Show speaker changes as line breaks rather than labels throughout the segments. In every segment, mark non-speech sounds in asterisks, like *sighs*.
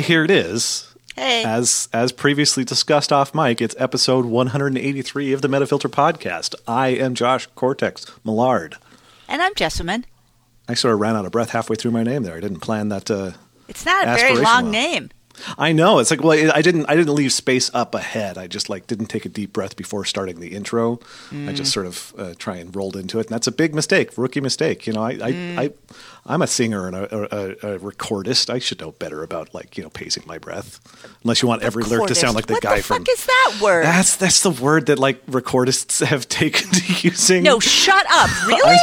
Hey, here it is.
Hey.
As as previously discussed off mic, it's episode 183 of the Metafilter podcast. I am Josh Cortex Millard.
and I'm Jessamyn.
I sort of ran out of breath halfway through my name there. I didn't plan that. Uh,
It's not a very long name.
I know it's like well, I didn't I didn't leave space up ahead. I just like didn't take a deep breath before starting the intro. I
Mm.
just sort of uh, try and rolled into it, and that's a big mistake, rookie mistake. You know, I I,
Mm.
I I'm a singer and a, a, a recordist. I should know better about like you know pacing my breath. Unless you want every lyric to sound like the
what
guy
the
from.
fuck is that word?
that's that's the word that like recordists have *laughs* taken to using.
no, shut up. *laughs* Really?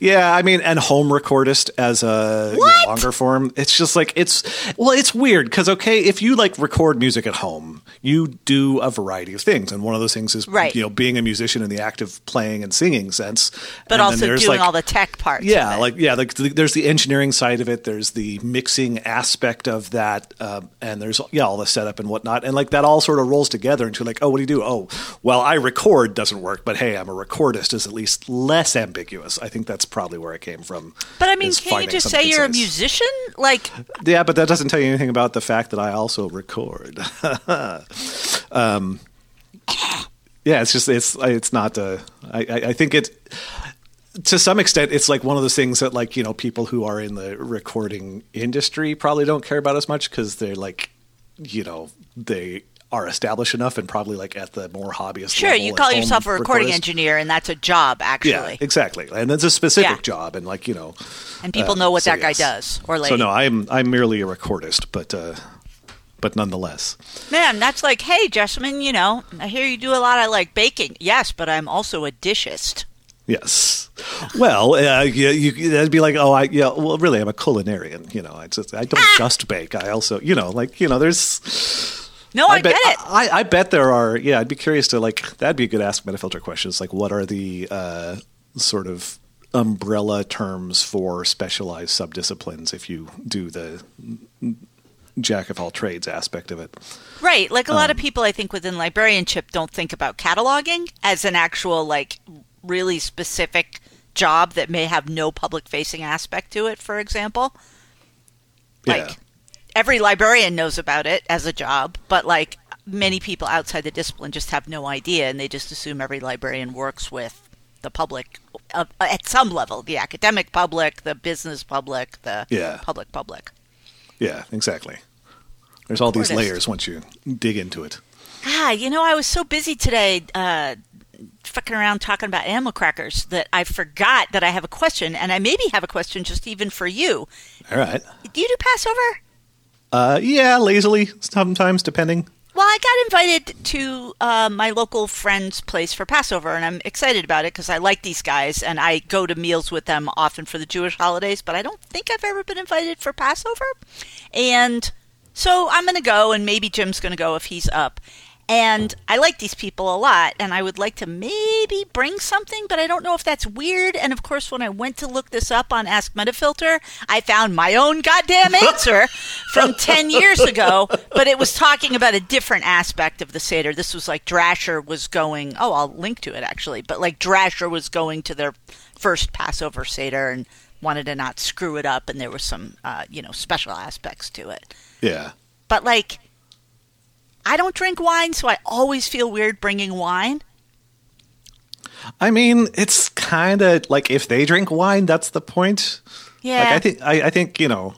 Yeah, I mean, and home recordist as a you know,
What?
longer form. It's just like it's well, it's weird because okay, if you like record music at home, you do a variety of things, and one of those things is
Right.
you know being a musician in the act of playing and singing sense,
but
And
also doing
like-
all the tech parts. of
yeah, like yeah, like th- there's the engineering side of it. There's the mixing aspect of that, um, and there's yeah all the setup and whatnot, and like that all sort of rolls together into like, oh, what do you do? Oh, well, I record doesn't work, but hey, I'm a recordist is at least less ambiguous. I think that's probably where it came from.
But I mean, can't you just say you're a musician? Like,
Yeah, but that doesn't tell you anything about the fact that I also record. *laughs* um, yeah, it's just it's it's not. Uh, I think it to some extent it's like one of those things that like you know people who are in the recording industry probably don't care about as much because they're like you know they are established enough and probably like at the more hobbyist.
sure, you call yourself a recording
recordist.
engineer, and that's a job, actually.
Yeah, exactly, and that's a specific
Yeah.
job, and like you know,
And people
uh,
know what
so
that guy does or lady.
So no, I'm I'm merely a recordist, but uh, but nonetheless,
Man, that's like, hey, Jessamyn, you know, I hear you do a lot of like baking. Yes, but I'm also a dishist.
Yes. Well, uh, you, you, that'd be like, oh, I yeah. Well, really, I'm a culinarian. You know, I just I don't
Ah!
just bake. I also, you know, like you know, there's.
No, I,
bet,
get it.
I, I bet there are. Yeah, I'd be curious to like. That'd be a good ask Metafilter questions. Like, what are the uh, sort of umbrella terms for specialized subdisciplines if you do the jack of all trades aspect of it?
Right. Like a lot
Um,
of people, I think, within librarianship don't think about cataloging as an actual, like, really specific job that may have no public facing aspect to it, for example. Like,
yeah.
every librarian knows about it as a job, but, like, many people outside the discipline just have no idea and they just assume every librarian works with the public uh, at some level the academic public, the business public, the
Yeah.
public public.
Yeah, exactly. There's all these layers once you dig into it.
Ah, you know, I was so busy today, uh, fucking around talking about animal crackers that I forgot that I have a question, and I maybe have a question just even for you.
All right.
Do you do Passover?
Uh, yeah, lazily sometimes, depending.
Well, I got invited to uh, my local friend's place for Passover, and I'm excited about it because I like these guys, and I go to meals with them often for the Jewish holidays. But I don't think I've ever been invited for Passover, and so I'm going to go, and maybe Jim's going to go if he's up. And I like these people a lot, and I would like to maybe bring something, but I don't know if that's weird. And of course, when I went to look this up on Ask Metafilter, I found my own goddamn *laughs* answer from 10 years ago, but it was talking about a different aspect of the Seder. This was like Drasher was going, oh, I'll link to it actually, but like Drasher was going to their first Passover Seder and wanted to not screw it up, and there was some, uh, you know, special aspects to it.
Yeah.
But like, I don't drink wine, so I always feel weird bringing wine.
I mean, it's kind of like if they drink wine, that's the point.
Yeah.
Like I think, I, I think you know,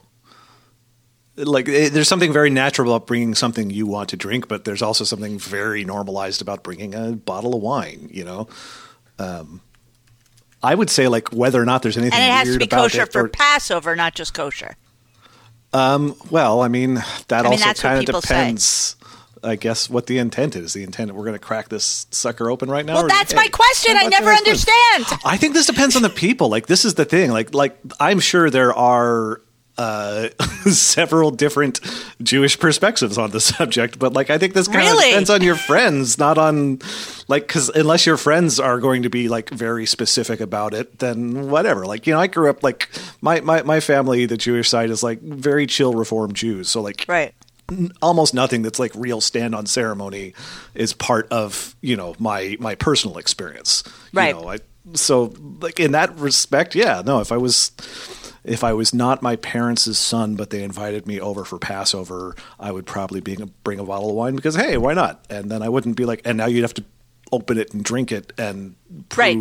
like eh, there's something very natural about bringing something you want to drink, but there's also something very normalized about bringing a bottle of wine. You know, um, I would say like whether or not there's anything
and it has to be kosher
it
for
or-
Passover, not just kosher. Um.
Well, I mean, that
I mean,
also kind of
people say.
Depends. I guess what the intent is. The intent we're going to crack this sucker open right now.
Well, that's my question. I never understand.
I think this depends on the people. Like this is the thing. Like like I'm sure there are uh, *laughs* several different Jewish perspectives on the *laughs* subject, but like I think this kind of
Really?
depends on your friends, not on like because unless your friends are going to be like very specific about it, then whatever. Like you know, I grew up like my my my family, the Jewish side is like very chill Reform Jews, so like
Right.
Almost nothing that's like real stand on ceremony is part of you know my my personal experience
Right.
you know I, so like in that respect yeah no if i was if I was not my parents' son, but they invited me over for Passover, I would probably bring a, bring a bottle of wine because hey, why not? And then I wouldn't be like, and now you'd have to open it and drink it and
Right.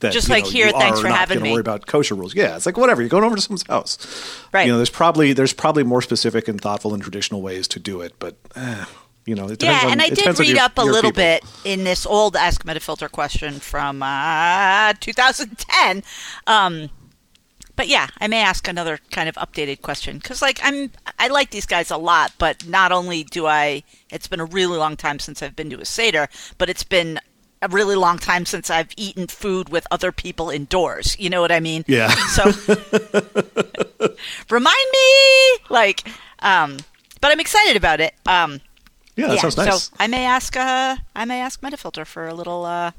That
Just like
know,
here, thanks
are
for
not
having me.
Worry about kosher rules. Yeah, it's like whatever. You're going over to someone's house,
Right.
You know, there's probably there's probably more specific and thoughtful and traditional ways to do it, but eh, you know, it depends
Yeah,
on,
and I did read
your-
up a little
people.
bit in this old Ask Metafilter question from uh, 2010. Um, but yeah, I may ask another kind of updated question because, like, I'm I like these guys a lot, but not only do I, it's been a really long time since I've been to a seder, but it's been a really long time since I've eaten food with other people indoors. You know what I mean?
Yeah.
So *laughs* remind me, like, um, but I'm excited about it. Um,
Yeah, that sounds nice.
so I may ask uh I may ask Metafilter for a little uh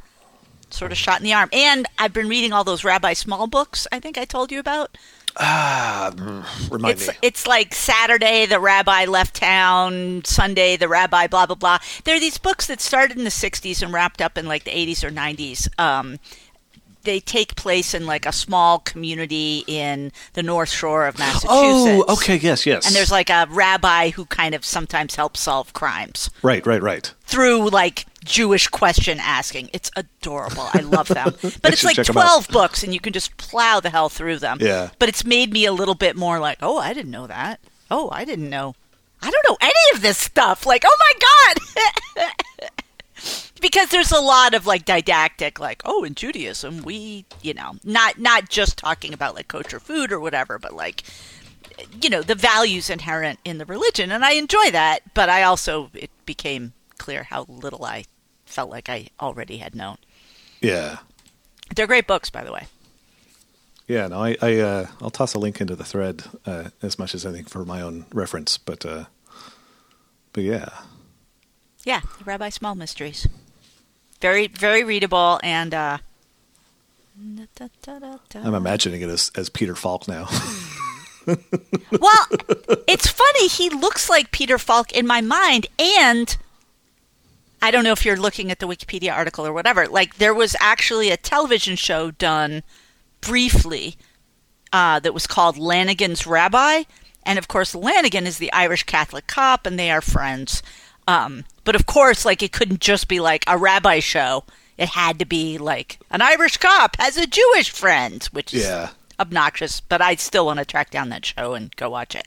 sort of shot in the arm. And I've been reading all those Rabbi Small books I think I told you about.
Ah, remind
It's
me.
it's like Saturday the rabbi left town, Sunday the rabbi blah blah blah. There are these books that started in the 60s and wrapped up in like the 80s or 90s. Um they take place in like a small community in the North Shore of Massachusetts.
Oh, okay, yes, yes.
And there's like a rabbi who kind of sometimes helps solve crimes.
right, right, right.
through like Jewish question asking. It's adorable. I love them. *laughs* But it's like
check 'em out.
12 books and you can just plow the hell through them.
Yeah.
But it's made me a little bit more like, oh, I didn't know that. Oh, I didn't know. I don't know any of this stuff. Like, oh my God. *laughs* because there's a lot of like didactic like oh in judaism we you know not not just talking about like kosher food or whatever but like you know the values inherent in the religion and i enjoy that but i also it became clear how little i felt like i already had known.
Yeah.
they're great books by the way.
Yeah, no, I, I uh, I'll toss a link into the thread uh, as much as anything for my own reference, but uh, but yeah,
yeah the rabbi small mysteries very very readable and uh
I'm imagining it as as Peter Falk now. *laughs*
Well, it's funny. He looks like Peter Falk in my mind, and I don't know if you're looking at the Wikipedia article or whatever. Like, there was actually a television show done briefly uh, that was called Lanigan's Rabbi, and of course, Lanigan is the Irish Catholic cop, and they are friends. Um, but of course, like, it couldn't just be like a rabbi show. It had to be like an Irish cop has a Jewish friend, which is
Yeah.
obnoxious, but I still want to track down that show and go watch it.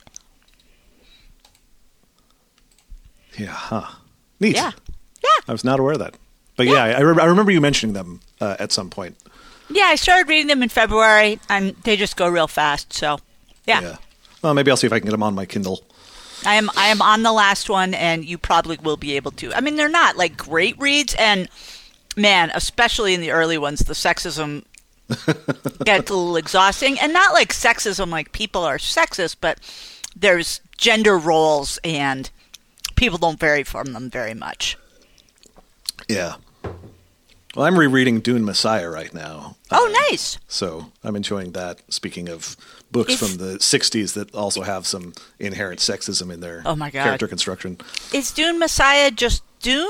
yeah, huh? Neat.
Yeah. Yeah.
I was not aware of that, but yeah, I, I, re- I remember you mentioning them uh, at some point.
Yeah, I started reading them in February, and they just go real fast. So, yeah,
Yeah. Well, maybe I'll see if I can get them on my Kindle.
I am I am on the last one, and you probably will be able to. I mean, they're not like great reads, and man, especially in the early ones, the sexism *laughs* gets a little exhausting, and not like sexism like people are sexist, but there's gender roles, and people don't vary from them very much.
Yeah. Well, I'm rereading Dune Messiah right now.
Oh, nice.
So I'm enjoying that. Speaking of books
Is-
from the 60s that also have some inherent sexism in their
Oh my God.
character construction.
Is Dune Messiah just Dune,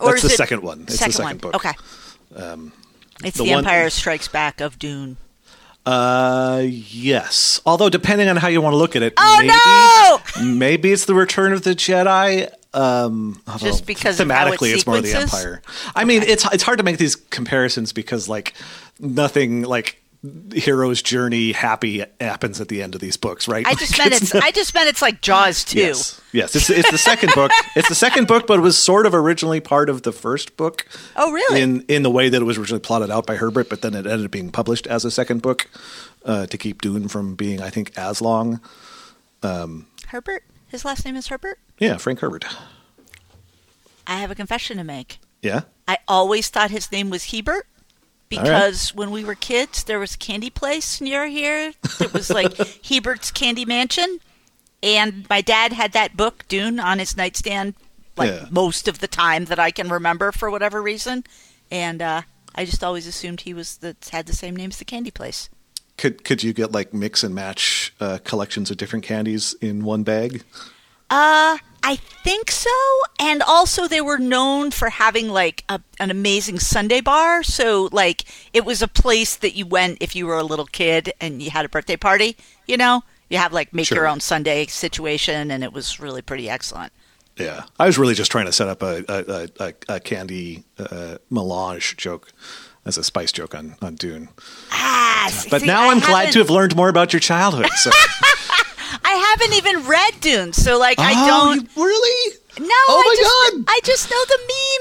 or
That's
is
the second one. It's the second
one?
book.
Okay. it's
the
the,
one-
Empire Strikes Back of Dune.
Uh, yes. Although, depending on how you want to look at it,
Oh,
maybe, maybe it's the Return of the Jedi. Um,
Just because of how it
thematically, it's more the? Empire. I mean, it's it's hard to make these comparisons because like nothing like hero's journey happy happens at the end of these books, right?
I just
Like,
meant it's. I just meant it's like Jaws *laughs* too.
Yes, yes. It's it's the second book. It's the second book, but it was sort of originally part of the first book.
Oh, really?
In in the way that it was originally plotted out by Herbert, but then it ended up being published as a second book uh, to keep Dune from being, I think, as long.
Herbert. His last name is Herbert.
Yeah, Frank Herbert.
I have a confession to make.
Yeah.
I always thought his name was Hebert
right.
because when we were kids, there was a candy place near here. It was like *laughs* Hebert's Candy Mansion, and my dad had that book Dune on his nightstand like
Yeah.
most of the time that I can remember for whatever reason, and uh, I just always assumed he was the had the same name as the candy place.
Could could you get like mix and match uh, collections of different candies in one bag?
Uh, I think so. And also, they were known for having like a, an amazing sundae bar. So, like, it was a place that you went if you were a little kid and you had a birthday party, you know? You have like make
Sure.
your own sundae situation, and it was really pretty excellent.
Yeah, I was really just trying to set up a a, a, a, candy uh, melange joke as a spice joke on on Dune.
Ah,
But
see,
now
I
I'm glad to have learned more about your childhood. So. *laughs*
I haven't even read Dune, so like I
Oh,
don't.
really?
No,
Oh
I just,
God.
I just know the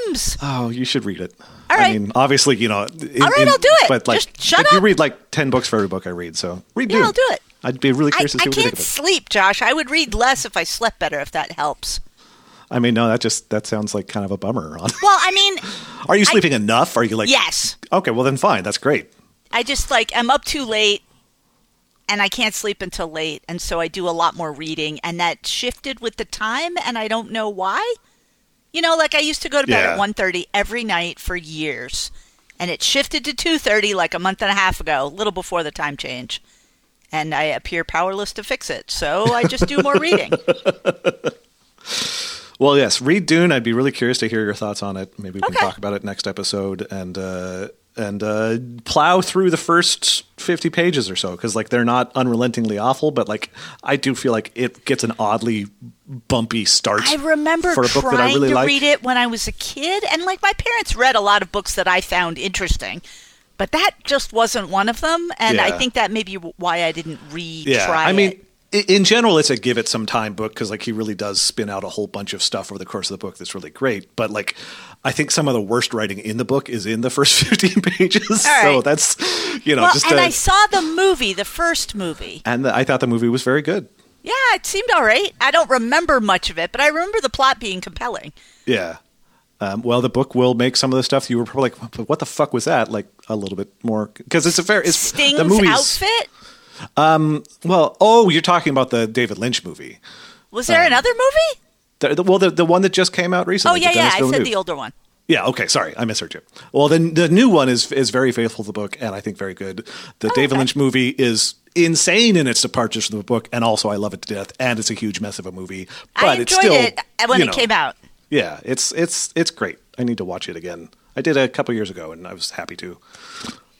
memes.
Oh, you should read it.
All
I mean, obviously, you know. In,
All right,
in-
I'll do it.
But like,
Just shut
like you read like ten books for every book I read. So read
Yeah,
Dune.
I'll do it.
I'd be really
I,
curious to
I
what you
can't
think of it.
sleep, Josh. I would read less if I slept better. If that helps.
I mean, no, that just that sounds like kind of a bummer. *laughs*
Well, I mean, *laughs*
Are you sleeping enough? Are you like?
yes.
Okay, well then fine. That's great.
I just like I'm up too late and I can't sleep until late and so I do a lot more reading and that shifted with the time and I don't know why. You know, like I used to go to bed
Yeah.
at 1:30 every night for years and it shifted to 2:30 like a month and a half ago, a little before the time change. And I appear powerless to fix it. So I just do more reading. *laughs*
Well, yes, read Dune. I'd be really curious to hear your thoughts on it. Maybe we can talk about it next episode and uh, and uh, plow through the first fifty pages or so because like they're not unrelentingly awful, but like I do feel like it gets an oddly bumpy start.
I remember
for a book that I
trying
really
to
like.
read it when I was a kid, and like my parents read a lot of books that I found interesting, but that just wasn't one of them. And I think that may be why I didn't retry
Yeah, I mean.
it.
In general, it's a give it some time book because, like, he really does spin out a whole bunch of stuff over the course of the book that's really great. But, like, I think some of the worst writing in the book is in the first *laughs* fifteen pages. So that's, you know,
Well,
just
and
a-
I saw the movie, the first movie.
and the, I thought the movie was very good.
Yeah, it seemed all right. I don't remember much of it, but I remember the plot being compelling.
Yeah. Um, well, the book will make some of the stuff you were probably like, "What the fuck was that?" Like a little bit more because it's a fair. It's
Sting's
the movie's
outfit.
Well. Oh, you're talking about the David Lynch movie.
Was there
um,
another movie?
The, the, well, the the one that just came out recently. Oh
yeah,
yeah.
I said the older one.
Yeah. Okay. Sorry, I misheard you. Well, then the new one is is very faithful to the book, and I think very good. The David
Oh, okay.
Lynch movie is insane in its departures from the book, and also I love it to death. And it's a huge mess of a movie, but
I
it's
enjoyed
still
it when it
know,
came out.
Yeah, it's it's it's great. I need to watch it again. I did a couple years ago, and I was happy to.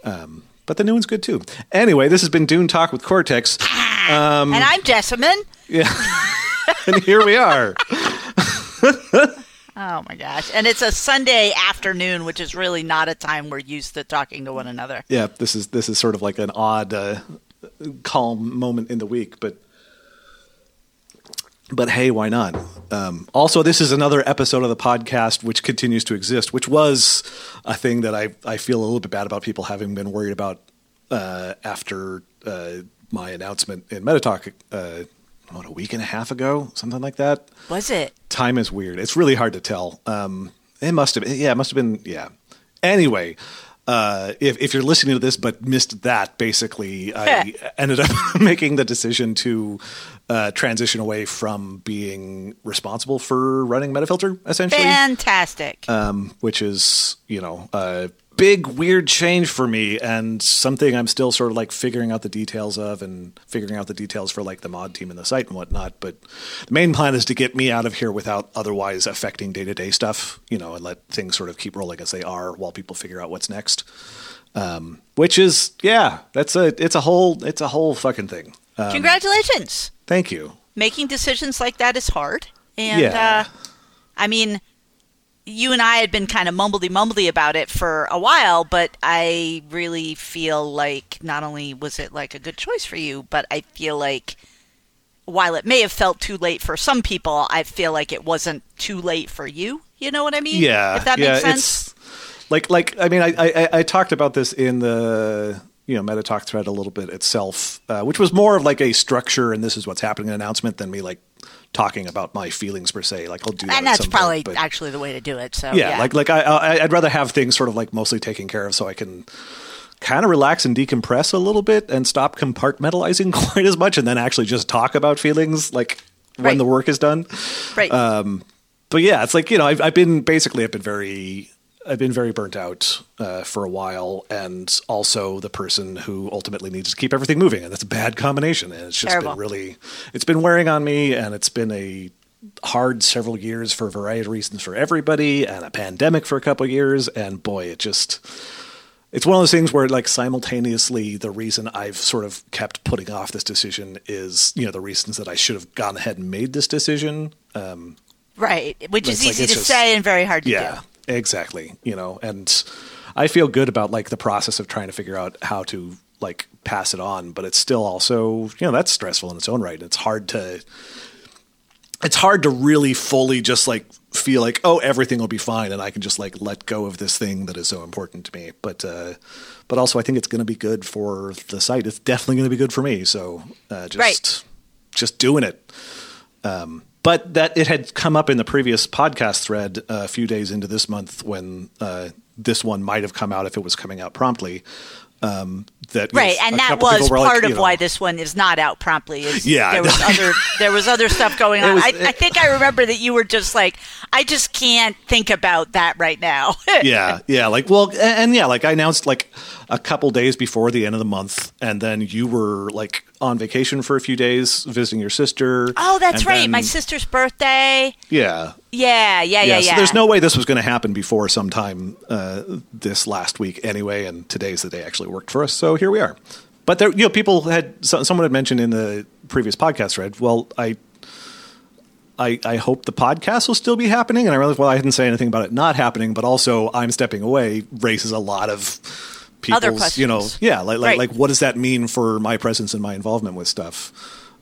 Um, but the new one's good too. Anyway, this has been Dune Talk with Cortex, Um,
and I'm Jessamyn. Yeah. *laughs*
and here we are. *laughs*
Oh my gosh. And it's a Sunday afternoon, which is really not a time we're used to talking to one another.
Yeah, this is this is sort of like an odd, uh, calm moment in the week, but but hey, why not? Um, also, this is another episode of the podcast which continues to exist, which was a thing that I I feel a little bit bad about people having been worried about uh, after uh, my announcement in Metatalk. Uh, what a week and a half ago, something like that.
Was it?
Time is weird. It's really hard to tell. Um, it must have been. Yeah, it must have been. Yeah. Anyway, uh, if if you're listening to this but missed that, basically, *laughs* I ended up *laughs* making the decision to uh, transition away from being responsible for running Metafilter, essentially,
Fantastic.
um, which is you know a big weird change for me and something I'm still sort of like figuring out the details of and figuring out the details for like the mod team and the site and whatnot. But the main plan is to get me out of here without otherwise affecting day to day stuff, you know, and let things sort of keep rolling as they are while people figure out what's next. Um, which is yeah, that's a it's a whole it's a whole fucking thing. Um,
Congratulations.
thank you.
Making decisions like that is hard. And
Yeah.
uh, I mean, you and I had been kind of mumbledy mumbledy about it for a while, but I really feel like not only was it like a good choice for you, but I feel like while it may have felt too late for some people, I feel like it wasn't too late for you. You know what I mean?
Yeah,
If that
yeah,
makes sense.
It's, like, like I mean, I, I I talked about this in the you know meta talk thread a little bit itself, uh, which was more of like a structure and this is what's happening announcement than me like talking about my feelings per se. Like I'll do that,
And
at
that's probably
point,
actually the way to do it. So
yeah, like like I, I I'd rather have things sort of like mostly taken care of so I can kind of relax and decompress a little bit and stop compartmentalizing *laughs* quite as much and then actually just talk about feelings like when
Right.
the work is done
right.
um, but yeah, it's like you know, I've, I've been basically I've been very I've been very burnt out uh, for a while, and also the person who ultimately needs to keep everything moving, and that's a bad combination. And it's just
Terrible.
been really, it's been wearing on me, and it's been a hard several years for a variety of reasons for everybody, and a pandemic for a couple of years, and boy, it just it's one of those things where like simultaneously the reason I've sort of kept putting off this decision is you know the reasons that I should have gone ahead and made this decision. Um,
right, which is
like
easy to
just-
say and very hard to
yeah,
do.
Exactly. You know, and I feel good about like the process of trying to figure out how to like pass it on, but it's still also you know that's stressful in its own right. It's hard to it's hard to really fully just like feel like oh everything will be fine and I can just like let go of this thing that is so important to me. But uh, but also I think it's going to be good for the site. It's definitely going to be good for me. So uh, just
Right.
just doing it. Um, but that it had come up in the previous podcast thread uh, a few days into this month when uh, this one might have come out if it was coming out promptly. Um, that
Right, and that was
like,
part
you
of
know,
why this one is not out promptly. Is
Yeah.
there was other there was other stuff going *laughs* on.
was-
I, I think I remember that you were just like, I just can't think about that right now. *laughs*
yeah, yeah, like well, and, and yeah, like I announced like a couple days before the end of the month, and then you were like on vacation for a few days visiting your sister.
oh, that's right,
then-
my sister's birthday.
Yeah,
Yeah, yeah, yeah, yeah.
So there's no way this was going to happen before sometime uh, this last week anyway, and today's the day actually worked for us. So here we are. But there, you know, people had someone had mentioned in the previous podcast thread. Well, I. I, I hope the podcast will still be happening, and I realized well I didn't say anything about it not happening, but also I'm stepping away raises a lot of people's you know yeah like like,
Right.
like what does that mean for my presence and my involvement with stuff?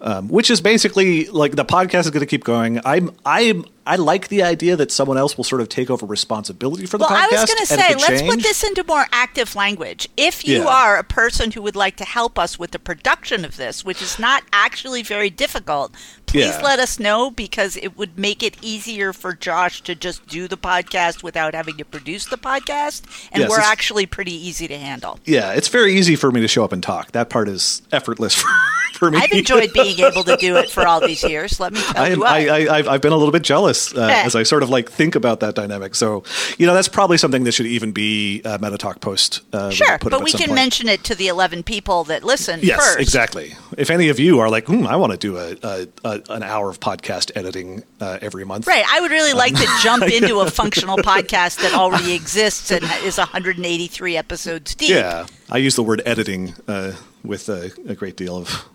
Um, which is basically like the podcast is going to keep going. I'm i'm i like the idea that someone else will sort of take over responsibility for the
Well,
podcast
I was going to say, let's put this into more active language. If you
Yeah.
are a person who would like to help us with the production of this, which is not actually very difficult, please
Yeah.
let us know because it would make it easier for Josh to just do the podcast without having to produce the podcast. And
Yes,
we're actually pretty easy to handle.
yeah it's very easy for me to show up and talk that part is effortless *laughs* for, for me
I've enjoyed being able to do it for all these years. Let me *laughs* tell
I, am,
you
I,
what.
I, I've been a little bit jealous uh,
Eh.
as I sort of like think about that dynamic. So, you know, that's probably something that should even be a MetaTalk post. Uh,
Sure, but we can
point.
mention it to the 11 people that listen
Yes,
first.
exactly. If any of you are like, hmm, I want to do a, a, a an hour of podcast editing uh, every month,
Right. I would really like to *laughs* jump into a functional podcast that already exists and is 183 episodes deep.
Yeah, I use the word editing uh, with a, a great deal of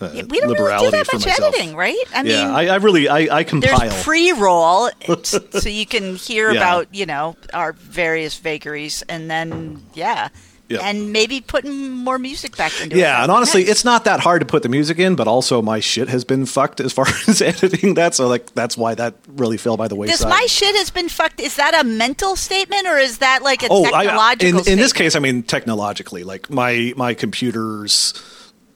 uh,
Yeah, We don't really
liberality
do that much
myself.
editing, right? I
yeah,
mean,
I, I really I, I compile.
there's pre-roll, *laughs* so you can hear
Yeah.
about you know our various vagaries, and then yeah,
Yep.
and maybe putting more music back into it.
Yeah, and honestly,
Nice.
it's not that hard to put the music in, but also my shit has been fucked as far *laughs* as editing that. So like that's why that really fell by the wayside.
This my shit has been fucked. Is that a mental statement or is that like a
oh,
technological
I, in, in this case, I mean technologically, like my my computer's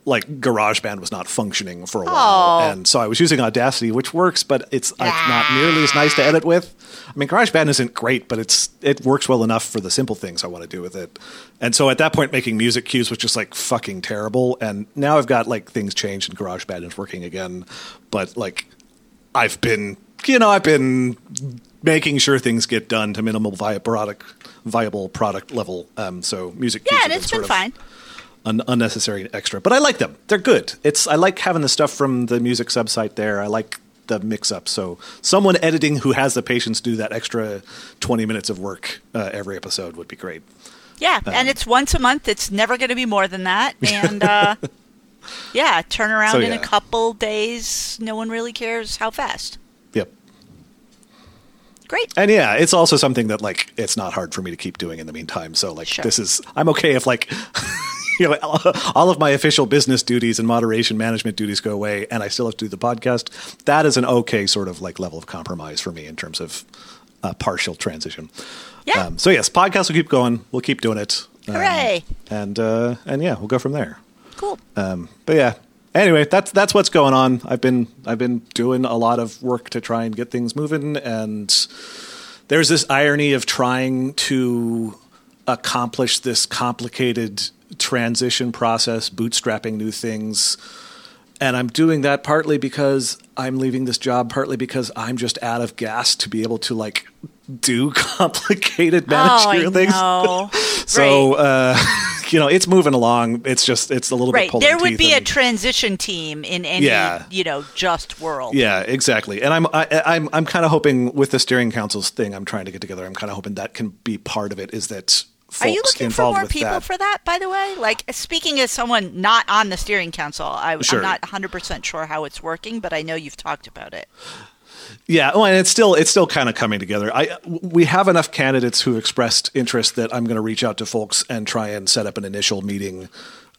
like GarageBand was not functioning for a while,
Oh.
and so I was using Audacity, which works, but it's, not nearly as nice to edit with. I mean, GarageBand isn't great, but it's it works well enough for the simple things I want to do with it. And so at that point, making music cues was just like fucking terrible. And now I've got like things changed and GarageBand is working again, but like I've been, you know, I've been making sure things get done to minimal vi- product, viable product level. Um, so music cues
yeah, it's
sort
been
of un- unnecessary extra, but I like them. They're good. It's I like having the stuff from the music subsite there. I like the mix up. So someone editing who has the patience to do that extra twenty minutes of work uh, every episode would be great.
Yeah,
Um,
and it's once a month. It's never going to be more than that. *laughs* And uh, yeah, turn around
So,
in a couple days. No one really cares how fast.
Yep.
Great.
And yeah, it's also something that like it's not hard for me to keep doing in the meantime. So like
Sure.
this is I'm okay if like *laughs* *laughs* you know all of my official business duties and moderation management duties go away and I still have to do the podcast. That is an okay sort of like level of compromise for me in terms of uh, partial transition.
Yeah.
Um, so yes, podcast will keep going. We'll keep doing it. Um,
Hooray.
And uh, and yeah, we'll go from there.
Cool.
Um, but yeah. Anyway, that's that's what's going on. I've been I've been doing a lot of work to try and get things moving, and there's this irony of trying to accomplish this complicated transition process, bootstrapping new things. And I'm doing that partly because I'm leaving this job, partly because I'm just out of gas to be able to like do *laughs* complicated
oh,
managerial things.
know. *laughs*
So,
Right.
uh, *laughs* you know, it's moving along. It's just it's a little
right.
bit pulling
There would be a transition team in any
Yeah.
you know just world.
Yeah, exactly. And I'm I, I'm I'm kind of hoping with the steering council's thing I'm trying to get together. I'm kind of hoping that can be part of it. Is that folks
Are you looking for more people
that?
for that, by the way? Like, speaking as someone not on the steering council, I,
Sure.
I'm not 100% sure how it's working, but I know you've talked about it.
Yeah, oh, and it's still it's still kind of coming together. I we have enough candidates who expressed interest that I'm going to reach out to folks and try and set up an initial meeting.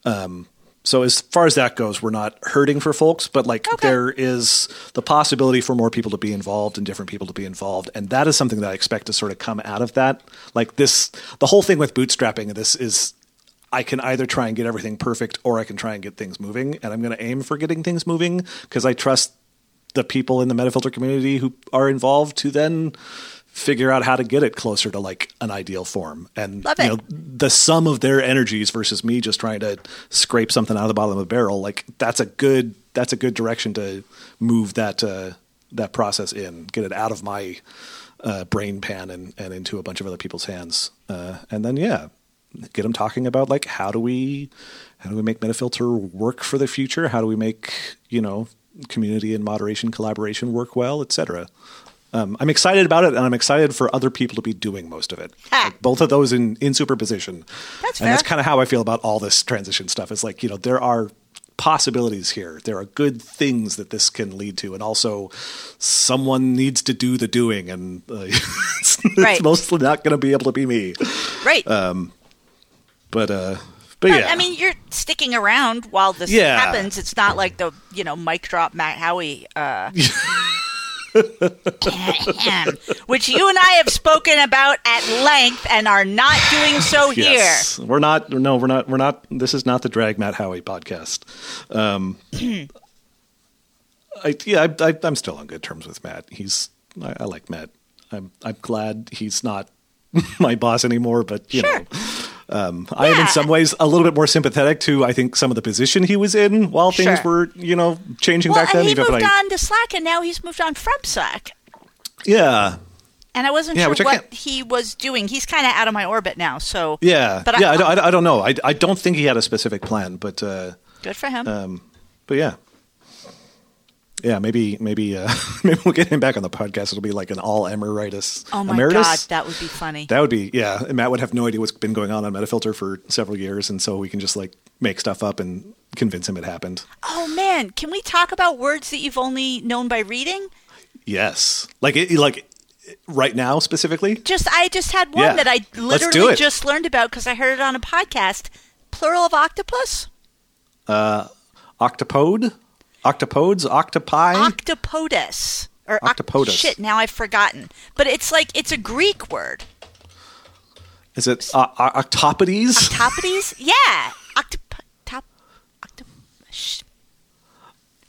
Um, so as far as that goes, we're not hurting for folks, but like
Okay.
there is the possibility for more people to be involved and different people to be involved, and that is something that I expect to sort of come out of that. Like this, the whole thing with bootstrapping. This is I can either try and get everything perfect or I can try and get things moving. And I'm going to aim for getting things moving because I trust the people in the Metafilter community who are involved to then figure out how to get it closer to like an ideal form. And
Love
you
it.
know, the sum of their energies versus me just trying to scrape something out of the bottom of a barrel, like that's a good that's a good direction to move that uh, that process in, get it out of my uh, brain pan and, and into a bunch of other people's hands. Uh, and then yeah, get them talking about like how do we how do we make Metafilter work for the future? How do we make you know community and moderation collaboration work well, etc. Um, I'm excited about it, and I'm excited for other people to be doing most of it. Like, both of those in, in superposition.
That's
and that's kind of how I feel about all this transition stuff. Is like you know there are possibilities here. There are good things that this can lead to, and also someone needs to do the doing, and uh, *laughs* it's,
Right.
it's mostly not going to be able to be me.
Right.
But uh, but,
But,
yeah,
I mean, you're sticking around while this
Yeah.
happens. It's not like the, you know, mic drop Matt Haughey, uh, *laughs* which you and I have spoken about at length and are not doing so here.
Yes, we're not. No, we're not. We're not. This is not the Drag Matt Haughey podcast. Um, I, yeah, I, I, I'm still on good terms with Matt. He's. I, I like Matt. I'm. I'm glad he's not *laughs* my boss anymore. But you
Sure.
know, um, I am in some ways a little bit more sympathetic to. I think some of the position he was in while things
Sure.
were you know changing
Well,
back then.
he moved
I,
on to Slack, and now he's moved on from Slack.
yeah,
And I wasn't
Yeah,
sure
I
what he was doing. He's kind of out of my orbit now, so
yeah,
But I-
yeah. I, don't, I, don't know. I, I don't think he had a specific plan, but. Uh,
good for him.
Um, but yeah, yeah, maybe maybe uh, *laughs* maybe we'll get him back on the podcast. It'll be like an all emeritus.
oh my
emeritus.
god, that would be funny.
That would be yeah. And Matt would have no idea what's been going on on Metafilter for several years, and so we can just like make stuff up and convince him it happened.
oh man, can we talk about words that you've only known by reading?
Yes, like it, like right now specifically.
Just I just had one
Yeah.
that I literally just learned about because I heard it on a podcast. Plural of octopus, Uh,
Octopode, octopodes, octopi.
octopodus or oc-
Octopodus.
shit, now I've forgotten. But it's like it's a Greek word.
Is it uh, octopodes?
Octopodes? *laughs* yeah, octop top octop. Sh-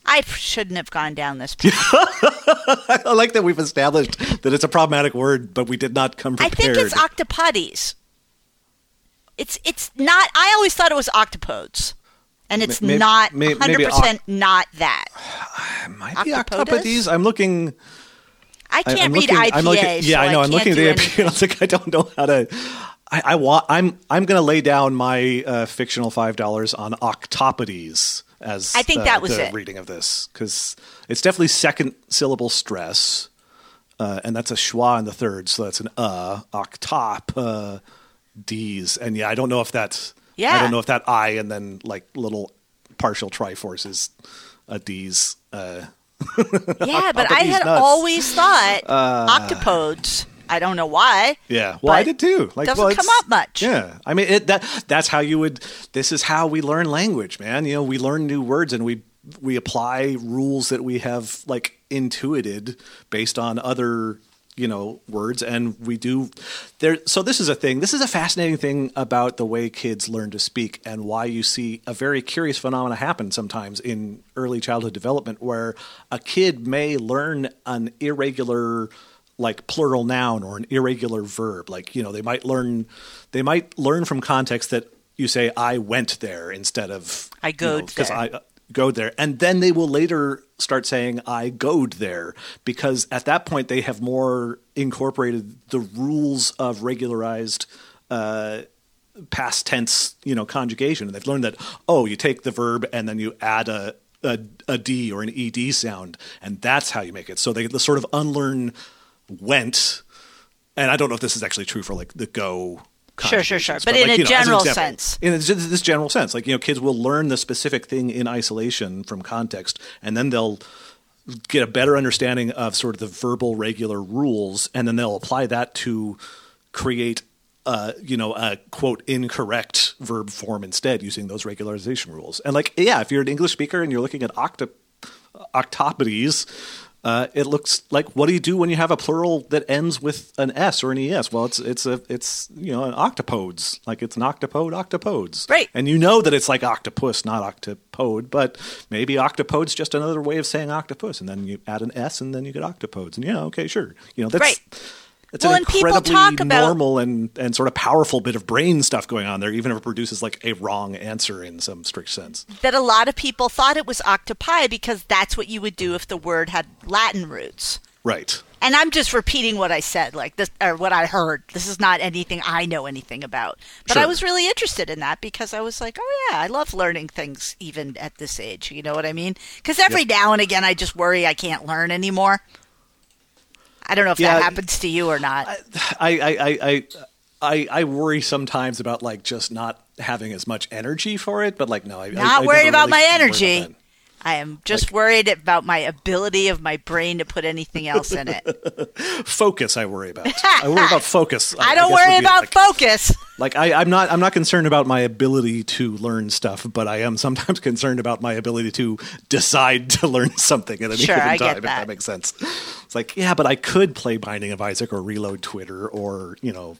I shouldn't have gone down this path. *laughs*
I like that we've established that it's a problematic word, but we did not come
I think it's octopodes. It's it's not. I always thought it was octopodes, and it's
May- may-
not
may-
hundred
maybe
percent not that. *sighs*
Might be
Octopodes?
I'm looking.
I
I-
can't
I'm
read
looking,
IPA.
Looking, yeah,
so
I know. I'm looking at the
anything.
IPA. and *laughs* I was like, I don't know how to. I, I want. I'm. I'm going to lay down my uh, fictional five dollars on octopodes as.
I think that was
the
it.
reading of this because it's definitely second syllable stress, uh, and that's a schwa in the third, so that's an uh octop uh, d's, and yeah, I don't know if that's. I don't know if that I and then like little partial triforce is a d's. Uh, *laughs*
Yeah, but I had
nuts.
always thought octopodes. I don't know why.
Yeah, well, I did too. Like,
doesn't
well,
come up much.
Yeah, I mean, it, that that's how you would. This is how we learn language, man. You know, we learn new words and we we apply rules that we have like intuited based on other you know words, and we do there. So this is a thing. This is a fascinating thing about the way kids learn to speak and why you see a very curious phenomena happen sometimes in early childhood development, where a kid may learn an irregular like plural noun or an irregular verb. Like, you know, they might learn they might learn from context that you say I went there instead of
I go
because
there.
I uh, go there. And then they will later start saying I goed there because at that point they have more incorporated the rules of regularized uh, past tense, you know, conjugation. And they've learned that oh, you take the verb and then you add a a, a D or an ed sound, and that's how you make it. So they sort of unlearn went, and I don't know if this is actually true for like the go.
Sure, sure, sure.
conjugations,
But in
like,
a
you know,
general
example,
sense.
in this, this general sense, like you know, kids will learn the specific thing in isolation from context, and then they'll get a better understanding of sort of the verbal regular rules, and then they'll apply that to create, uh, you know, a quote incorrect verb form instead using those regularization rules. And like, yeah, if you're an English speaker and you're looking at octo- octopodes. Uh, it looks like what do you do when you have a plural that ends with an s or an es? Well, it's it's a it's you know an octopodes, like it's an octopode, octopodes,
Right.
And you know that it's like octopus, not octopode, but maybe octopode's just another way of saying octopus, and then you add an s, and then you get octopodes, and yeah, okay, sure, you know that's.
Right.
It's
Well,
an
and people
incredibly
talk about-
normal and, and sort of powerful bit of brain stuff going on there, even if it produces like a wrong answer in some strict sense.
that a lot of people thought it was octopi because that's what you would do if the word had Latin roots.
Right.
And I'm just repeating what I said, like this, or what I heard. This is not anything I know anything about. But I was really interested in that because I was like, oh yeah, I love learning things even at this age. You know what I mean? Because every
Yep.
now and again, I just worry I can't learn anymore. I don't know if
Yeah.
that happens to you or not.
I, I, I, I, I, I worry sometimes about like just not having as much energy for it, but like no, I, I-
Not
I
worried
never
about
really
my
about
energy.
that.
I am just worried about my ability of my brain to put anything else in it. *laughs*
Focus, I worry about. I worry about *laughs* focus.
I don't
guess would
worry about
like,
focus.
Like I, I'm not, I'm not concerned about my ability to learn stuff, but I am sometimes *laughs* concerned about my ability to decide to learn something at any
Sure,
given
I
time. If
that.
that makes sense. It's like, yeah, but I could play Binding of Isaac or reload Twitter or you know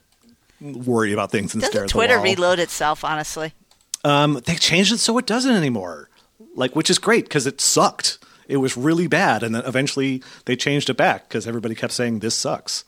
worry about things and stare at the
Twitter
wall.
reload itself, honestly?
Um, they changed it so it doesn't anymore. Like, which is great because it sucked. It was really bad, and then eventually they changed it back because everybody kept saying this sucks.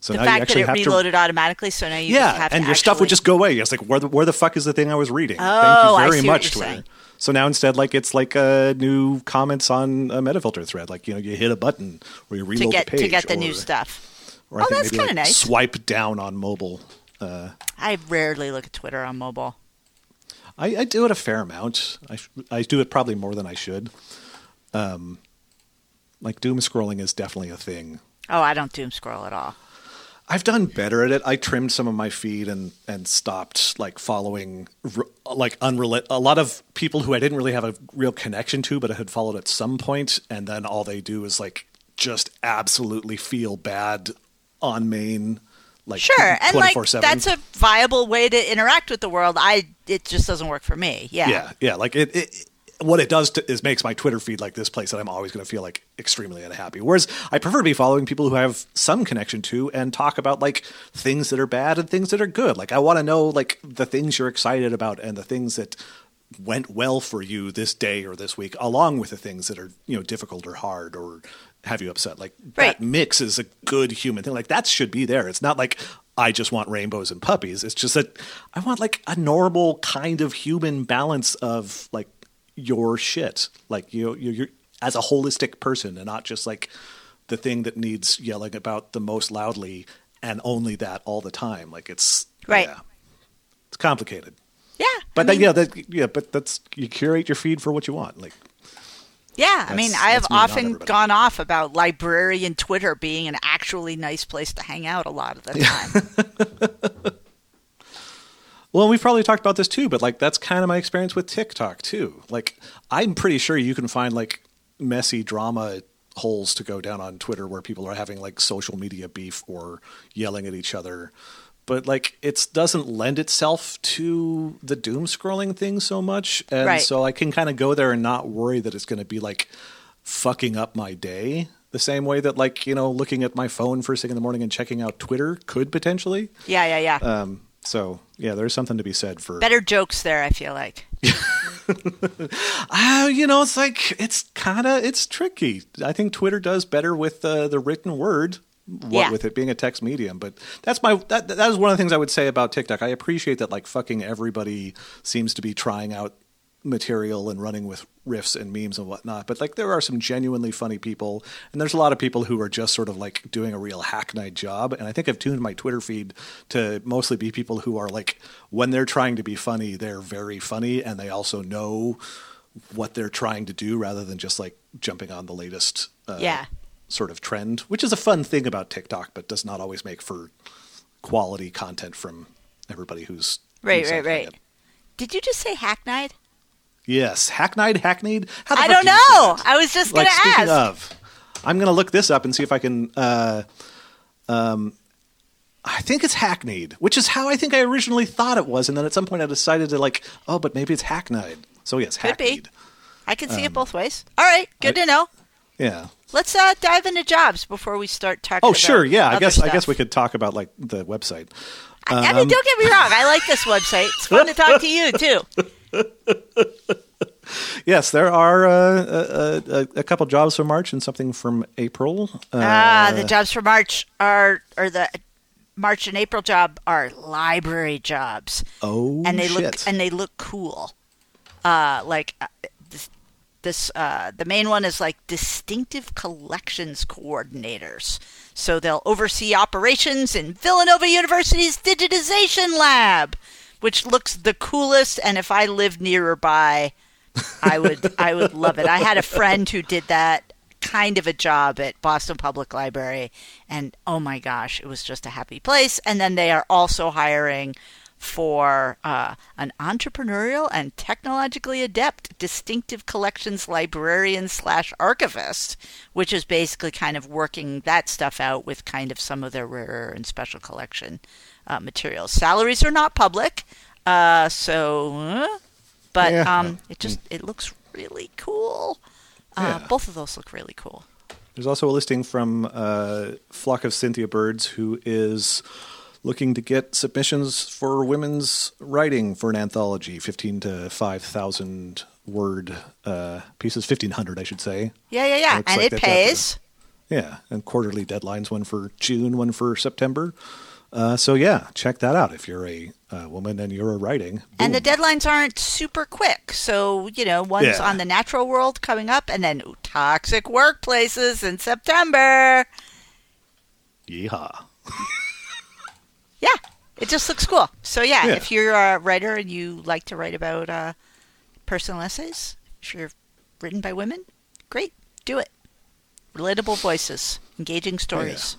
So
The
now you
fact that
actually
it
have
reloaded automatically, so now you
to, yeah, and
to
your stuff would just go away. It's like where the where the fuck is the thing I was reading?
Oh,
Thank you very
see what
much, Twitter.
saying.
So now instead, like it's like a new comments on a metafilter thread. Like you know, you hit a button or you reload
to get
the page
to get the
or,
new stuff.
Or I
Oh,
think
that's kinda
like,
nice.
Swipe down on mobile. Uh,
I rarely look at Twitter on mobile.
I, I do it a fair amount. I, I do it probably more than I should. Um, like doom scrolling is definitely a thing.
Oh, I don't doom scroll at all.
I've done better at it. I trimmed some of my feed and and stopped like following like unrelated. A lot of people who I didn't really have a real connection to, but I had followed at some point, and then all they do is like just absolutely feel bad on main. Like
Sure, and like
24/7.
that's a viable way to interact with the world. I it just doesn't work for me. Yeah.
yeah, yeah. Like it, it what it does to, is makes my Twitter feed like this place that I'm always going to feel like extremely unhappy. Whereas I prefer to be following people who I have some connection to and talk about like things that are bad and things that are good. Like I want to know like the things you're excited about and the things that went well for you this day or this week, along with the things that are you know difficult or hard or have you upset. Like
Right.
that mix is a good human thing. Like that should be there. It's not like I just want rainbows and puppies. It's just that I want like a normal kind of human balance of like your shit. Like you you you're as a holistic person and not just like the thing that needs yelling about the most loudly and only that all the time. Like it's
Right.
Yeah, it's complicated.
Yeah.
But
I
then,
mean,
yeah, that, yeah, but that's you curate your feed for what you want. Like,
Yeah, I mean, I have
that's
often gone off about librarian Twitter being an actually nice place to hang out a lot of the time. *laughs*
well, we've probably talked about this too, but like that's kind of my experience with TikTok too. Like, I'm pretty sure you can find like messy drama holes to go down on Twitter where people are having like social media beef or yelling at each other. But like, it doesn't lend itself to the doom scrolling thing so much, and
Right.
so I can kind of go there and not worry that it's going to be like fucking up my day. The same way that, like, you know, looking at my phone first thing in the morning and checking out Twitter could potentially.
yeah, yeah, yeah.
Um, so yeah, there's something to be said for
Better jokes there, I feel like. *laughs*
Uh, you know, it's like it's kind of it's tricky. I think Twitter does better with uh, the written word. What
Yeah.
with it being a text medium, but that's my that that is one of the things I would say about TikTok. I appreciate that like fucking everybody seems to be trying out material and running with riffs and memes and whatnot. But like there are some genuinely funny people, and there's a lot of people who are just sort of like doing a real hackneyed job. And I think I've tuned my Twitter feed to mostly be people who are like when they're trying to be funny, they're very funny, and they also know what they're trying to do rather than just like jumping on the latest uh,
Yeah.
Sort of trend, which is a fun thing about TikTok, but does not always make for quality content from everybody who's
Right,
recycling
right, right.
it.
Did you just say hackneyed?
Yes, hackneyed, hackneyed. How
I don't
do
know. I was just
Like
going to
speaking
ask.
of, I'm going to look this up and see if I can. Uh, um, I think it's hackneyed, which is how I think I originally thought it was, and then at some point I decided to like, oh, but maybe it's hackneyed. So yes,
Could be. I can see it both ways. All right, good
Um, I-
to know.
Yeah.
Let's uh, dive into jobs before we start talking.
Oh, sure. Yeah. I guess I guess we could talk about like the website.
I, I mean, don't get me wrong. I like this website. It's fun to talk to you too. *laughs*
Yes, there are uh, a, a, a couple jobs for March and something from April. Uh,
Ah, the jobs for March are or the March and April job are library jobs,
oh,
and they
shit.
look and they look cool. Uh, like uh, this, uh, the main one is like distinctive collections coordinators. So they'll oversee operations in Villanova University's digitization lab, which looks the coolest. And if I lived nearby, I would I would love it. I had a friend who did that kind of a job at Boston Public Library and oh my gosh, it was just a happy place. And then they are also hiring for uh, an entrepreneurial and technologically adept distinctive collections librarian slash archivist, which is basically kind of working that stuff out with kind of some of their rare and special collection uh, materials. Salaries are not public, uh, so uh, but
Yeah.
um, it just it looks really cool. Uh,
Yeah.
Both of those look really cool.
There's also a listing from uh, Flock of Cynthia Birds, who is looking to get submissions for women's writing for an anthology, 15 to 5,000 word uh, pieces, 1,500, I should say.
Yeah, yeah, yeah, and
like
it pays.
Yeah, and quarterly deadlines, one for June, one for September. Uh, so yeah, check that out if you're a uh, woman and you're a writing.
And the deadlines aren't super quick. So, you know, one's
Yeah.
on the natural world coming up, and then ooh, toxic workplaces in September.
Yeehaw. *laughs*
Yeah, it just looks cool. So, yeah,
Yeah.
if you're a writer and you like to write about uh, personal essays, if you're written by women, great, do it. Relatable voices, engaging stories.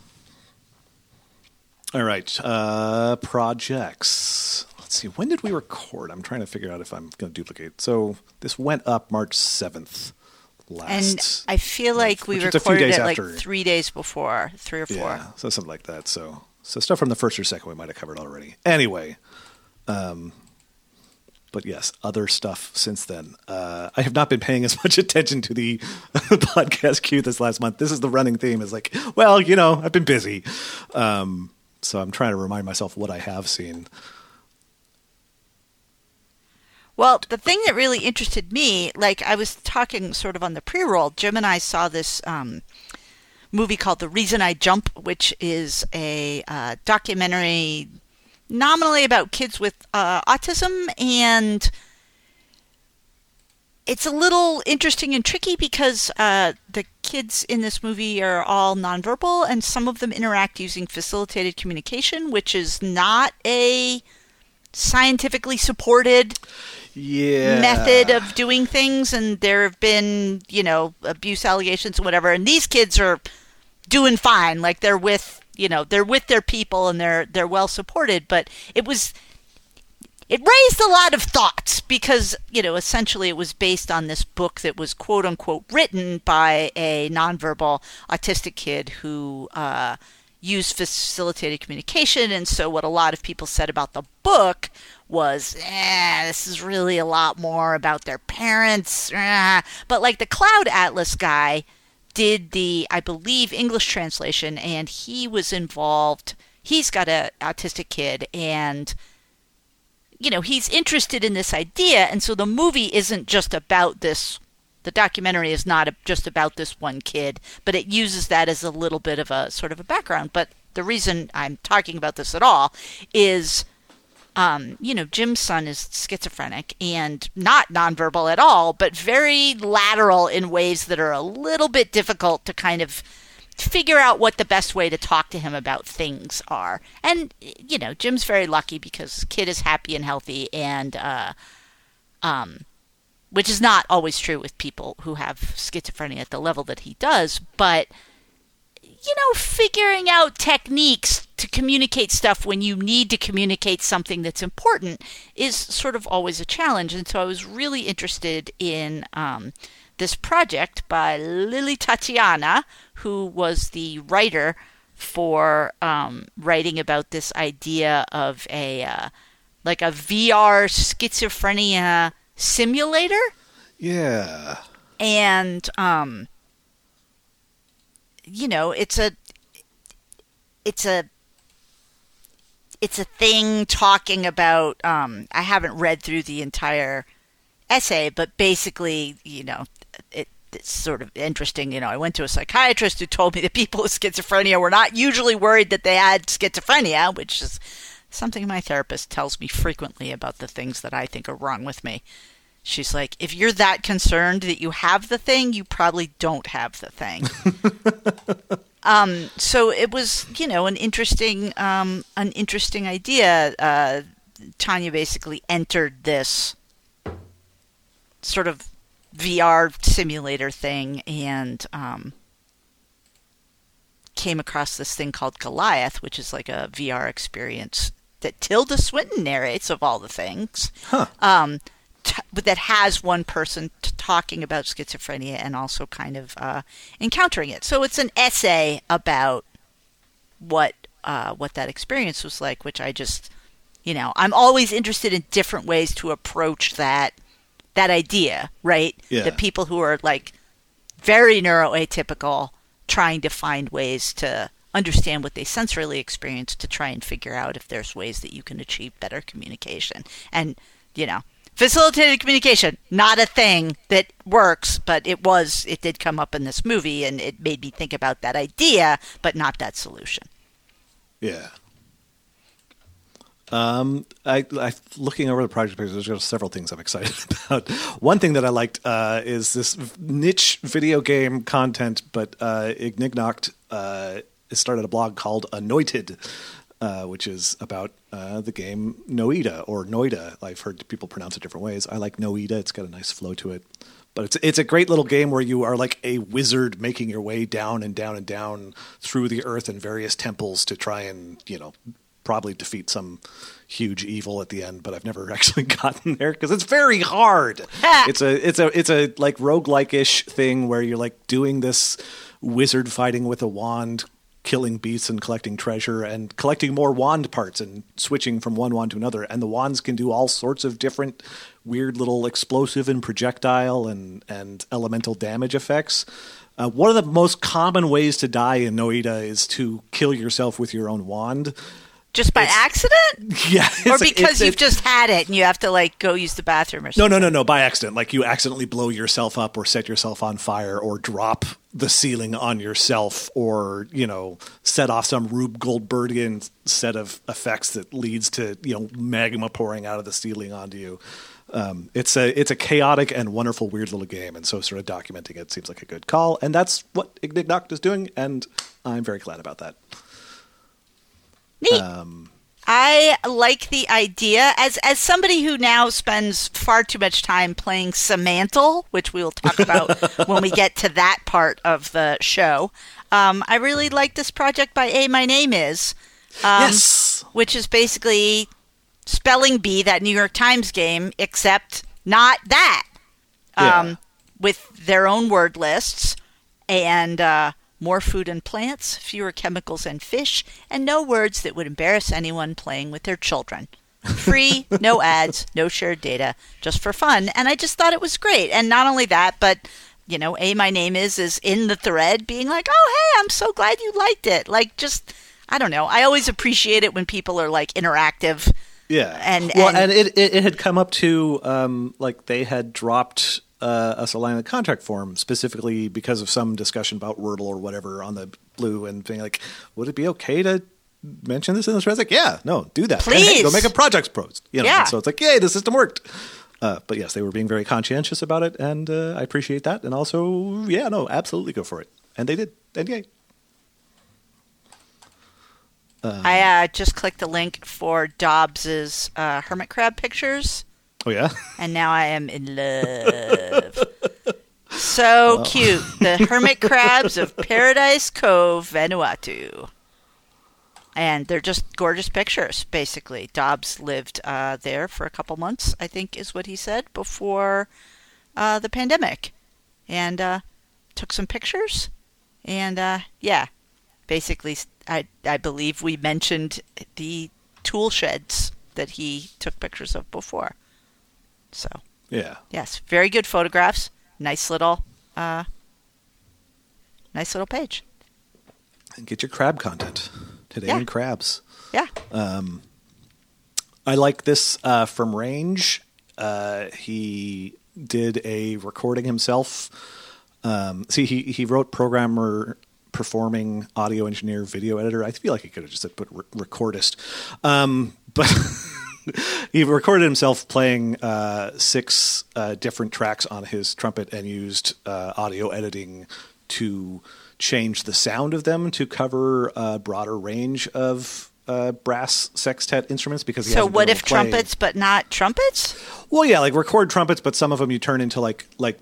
All right, uh, projects. Let's see. When did we record? I'm trying to figure out if I'm going to duplicate. So this went up March 7th. Last, And.
I feel like we
a few
recorded it like
after.
three days before, three or four.
Yeah, so something like that. So, so stuff from the first or second we might have covered already. Anyway, um, but yes, other stuff since then. Uh, I have not been paying as *laughs* much attention to the *laughs* podcast queue this last month. This is the running theme. Is like, well, you know, I've been busy, um, so I'm trying to remind myself what I have seen.
Well, the thing that really interested me, like I was talking sort of on the pre-roll, Jim and I saw this um, movie called The Reason I Jump, which is a uh, documentary nominally about kids with uh, autism and it's a little interesting and tricky because uh, the kids in this movie are all nonverbal and some of them interact using facilitated communication, which is not a scientifically supported
Yeah,
method of doing things and there have been you know abuse allegations and whatever and these kids are doing fine. Like they're with you know they're with their people and they're they're well supported. But it was it raised a lot of thoughts because you know essentially it was based on this book that was quote unquote written by a nonverbal autistic kid who uh, used facilitated communication. And so what a lot of people said about the book was eh, this is really a lot more about their parents. Eh. but like the cloud atlas guy did the i believe english translation and he was involved he's got a autistic kid and you know, he's interested in this idea, and so the movie isn't just about this. The documentary is not just about this one kid, but it uses that as a little bit of a sort of a background. But the reason I'm talking about this at all is um, you know, Jim's son is schizophrenic and not nonverbal at all, but very lateral in ways that are a little bit difficult to kind of figure out what the best way to talk to him about things are. And you know, Jim's very lucky because kid is happy and healthy, and uh, um, which is not always true with people who have schizophrenia at the level that he does, but you know, figuring out techniques to communicate stuff when you need to communicate something that's important is sort of always a challenge. And so I was really interested in um, this project by Lily Tatiana, who was the writer for um, writing about this idea of a uh, like a VR schizophrenia simulator.
Yeah.
And um, you know, it's a it's a it's a thing talking about um, I haven't read through the entire essay, but basically, you know, it, it's sort of interesting. You know, I went to a psychiatrist who told me that people with schizophrenia were not usually worried that they had schizophrenia, which is something my therapist tells me frequently about the things that I think are wrong with me. She's like, if you're that concerned that you have the thing, you probably don't have the thing. *laughs* um, so it was, you know, an interesting, um, an interesting idea. Uh, Tanya basically entered this sort of VR simulator thing and um, came across this thing called Goliath, which is like a VR experience that Tilda Swinton narrates of all the things.
Huh.
Um, t- that has one person t- talking about schizophrenia and also kind of uh, encountering it. So it's an essay about what uh, what that experience was like, which I just, you know, I'm always interested in different ways to approach that that idea, right?
Yeah.
The people who are like very neuroatypical trying to find ways to understand what they sensorily experience to try and figure out if there's ways that you can achieve better communication. And, you know, facilitated communication not a thing that works but it was it did come up in this movie and it made me think about that idea but not that solution
Yeah. Um, I, I looking over the project page. There's several things I'm excited *laughs* about. One thing that I liked uh, is this niche video game content, but uh, uh, started a blog called Anointed, uh, which is about uh, the game Noita or Noita. I've heard people pronounce it different ways. I like Noita; it's got a nice flow to it. But it's it's a great little game where you are like a wizard making your way down and down and down through the earth and various temples to try and you know probably defeat some huge evil at the end. But I've never *laughs* actually gotten there because it's very hard. it's a it's a it's a like roguelike ish thing where you're like doing this wizard fighting with a wand killing beasts and collecting treasure and collecting more wand parts and switching from one wand to another. And the wands can do all sorts of different weird little explosive and projectile and, and elemental damage effects. Uh, one of the most common ways to die in Noita is to kill yourself with your own wand.
Just by accident *laughs*
Yeah,
or because
it's-
you've just had it and you have to like go use the bathroom or something.
No, no, no, no, by accident. Like you accidentally blow yourself up or set yourself on fire or drop the ceiling on yourself or, you know, set off some Rube Goldbergian set of effects that leads to, you know, magma pouring out of the ceiling onto you. Um, it's a it's a chaotic and wonderful weird little game and so sort of documenting it seems like a good call and that's what Ignignokt is doing and I'm very glad about that.
Neat.
Um,
I like the idea as as somebody who now spends far too much time playing Semantle, which we will talk about *laughs* when we get to that part of the show. Um, I really like this project by A My Name Is, um,
yes.
which is basically spelling bee that New York Times game, except not that.
Yeah.
Um, with their own word lists and uh, more food and plants, fewer chemicals and fish, and no words that would embarrass anyone playing with their children. Free, *laughs* no ads, no shared data, just for fun. And I just thought it was great. And not only that, but you know, A My Name Is is in the thread being like, oh, hey, I'm so glad you liked it. Like, just, I don't know. I always appreciate it when people are like interactive.
Yeah,
And-
well,
and-
and, it, it it had come up to um, like they had dropped uh, us a line of the contract form specifically because of some discussion about Wordle or whatever on the blue and being like, would it be okay to mention this in this? Was like, yeah, no, do that. And, hey,
Please.
go make a projects post. You know,
Yeah.
and so it's like, yay, the system worked. Uh, but yes, they were being very conscientious about it, and uh, I appreciate that. And also, yeah, no, absolutely go for it, and they did, and yay.
I uh, just clicked the link for Dobbs's uh, hermit crab pictures,
Oh yeah,
and now I am in love. so cute. The hermit crabs of Paradise Cove, Vanuatu. And they're just gorgeous pictures, basically. Dobbs lived uh, there for a couple months, I think is what he said, before uh, the pandemic. And uh, took some pictures. And uh, yeah, basically, I, I believe we mentioned the tool sheds that he took pictures of before. So,
yeah.
yes, very good photographs. Nice little, uh, nice little page.
And get your crab content today
Yeah.
in crabs.
Yeah.
Um, I like this uh, from Range. Uh, he did a recording himself. Um, see, he he wrote programmer, performing, audio engineer, video editor. I feel like he could have just said put re- recordist, um, but *laughs* *laughs* he recorded himself playing uh, six uh, different tracks on his trumpet and used uh, audio editing to change the sound of them to cover a broader range of uh, brass sextet instruments because he
So what if trumpets but not trumpets?
well, yeah, like record trumpets, but some of them you turn into like like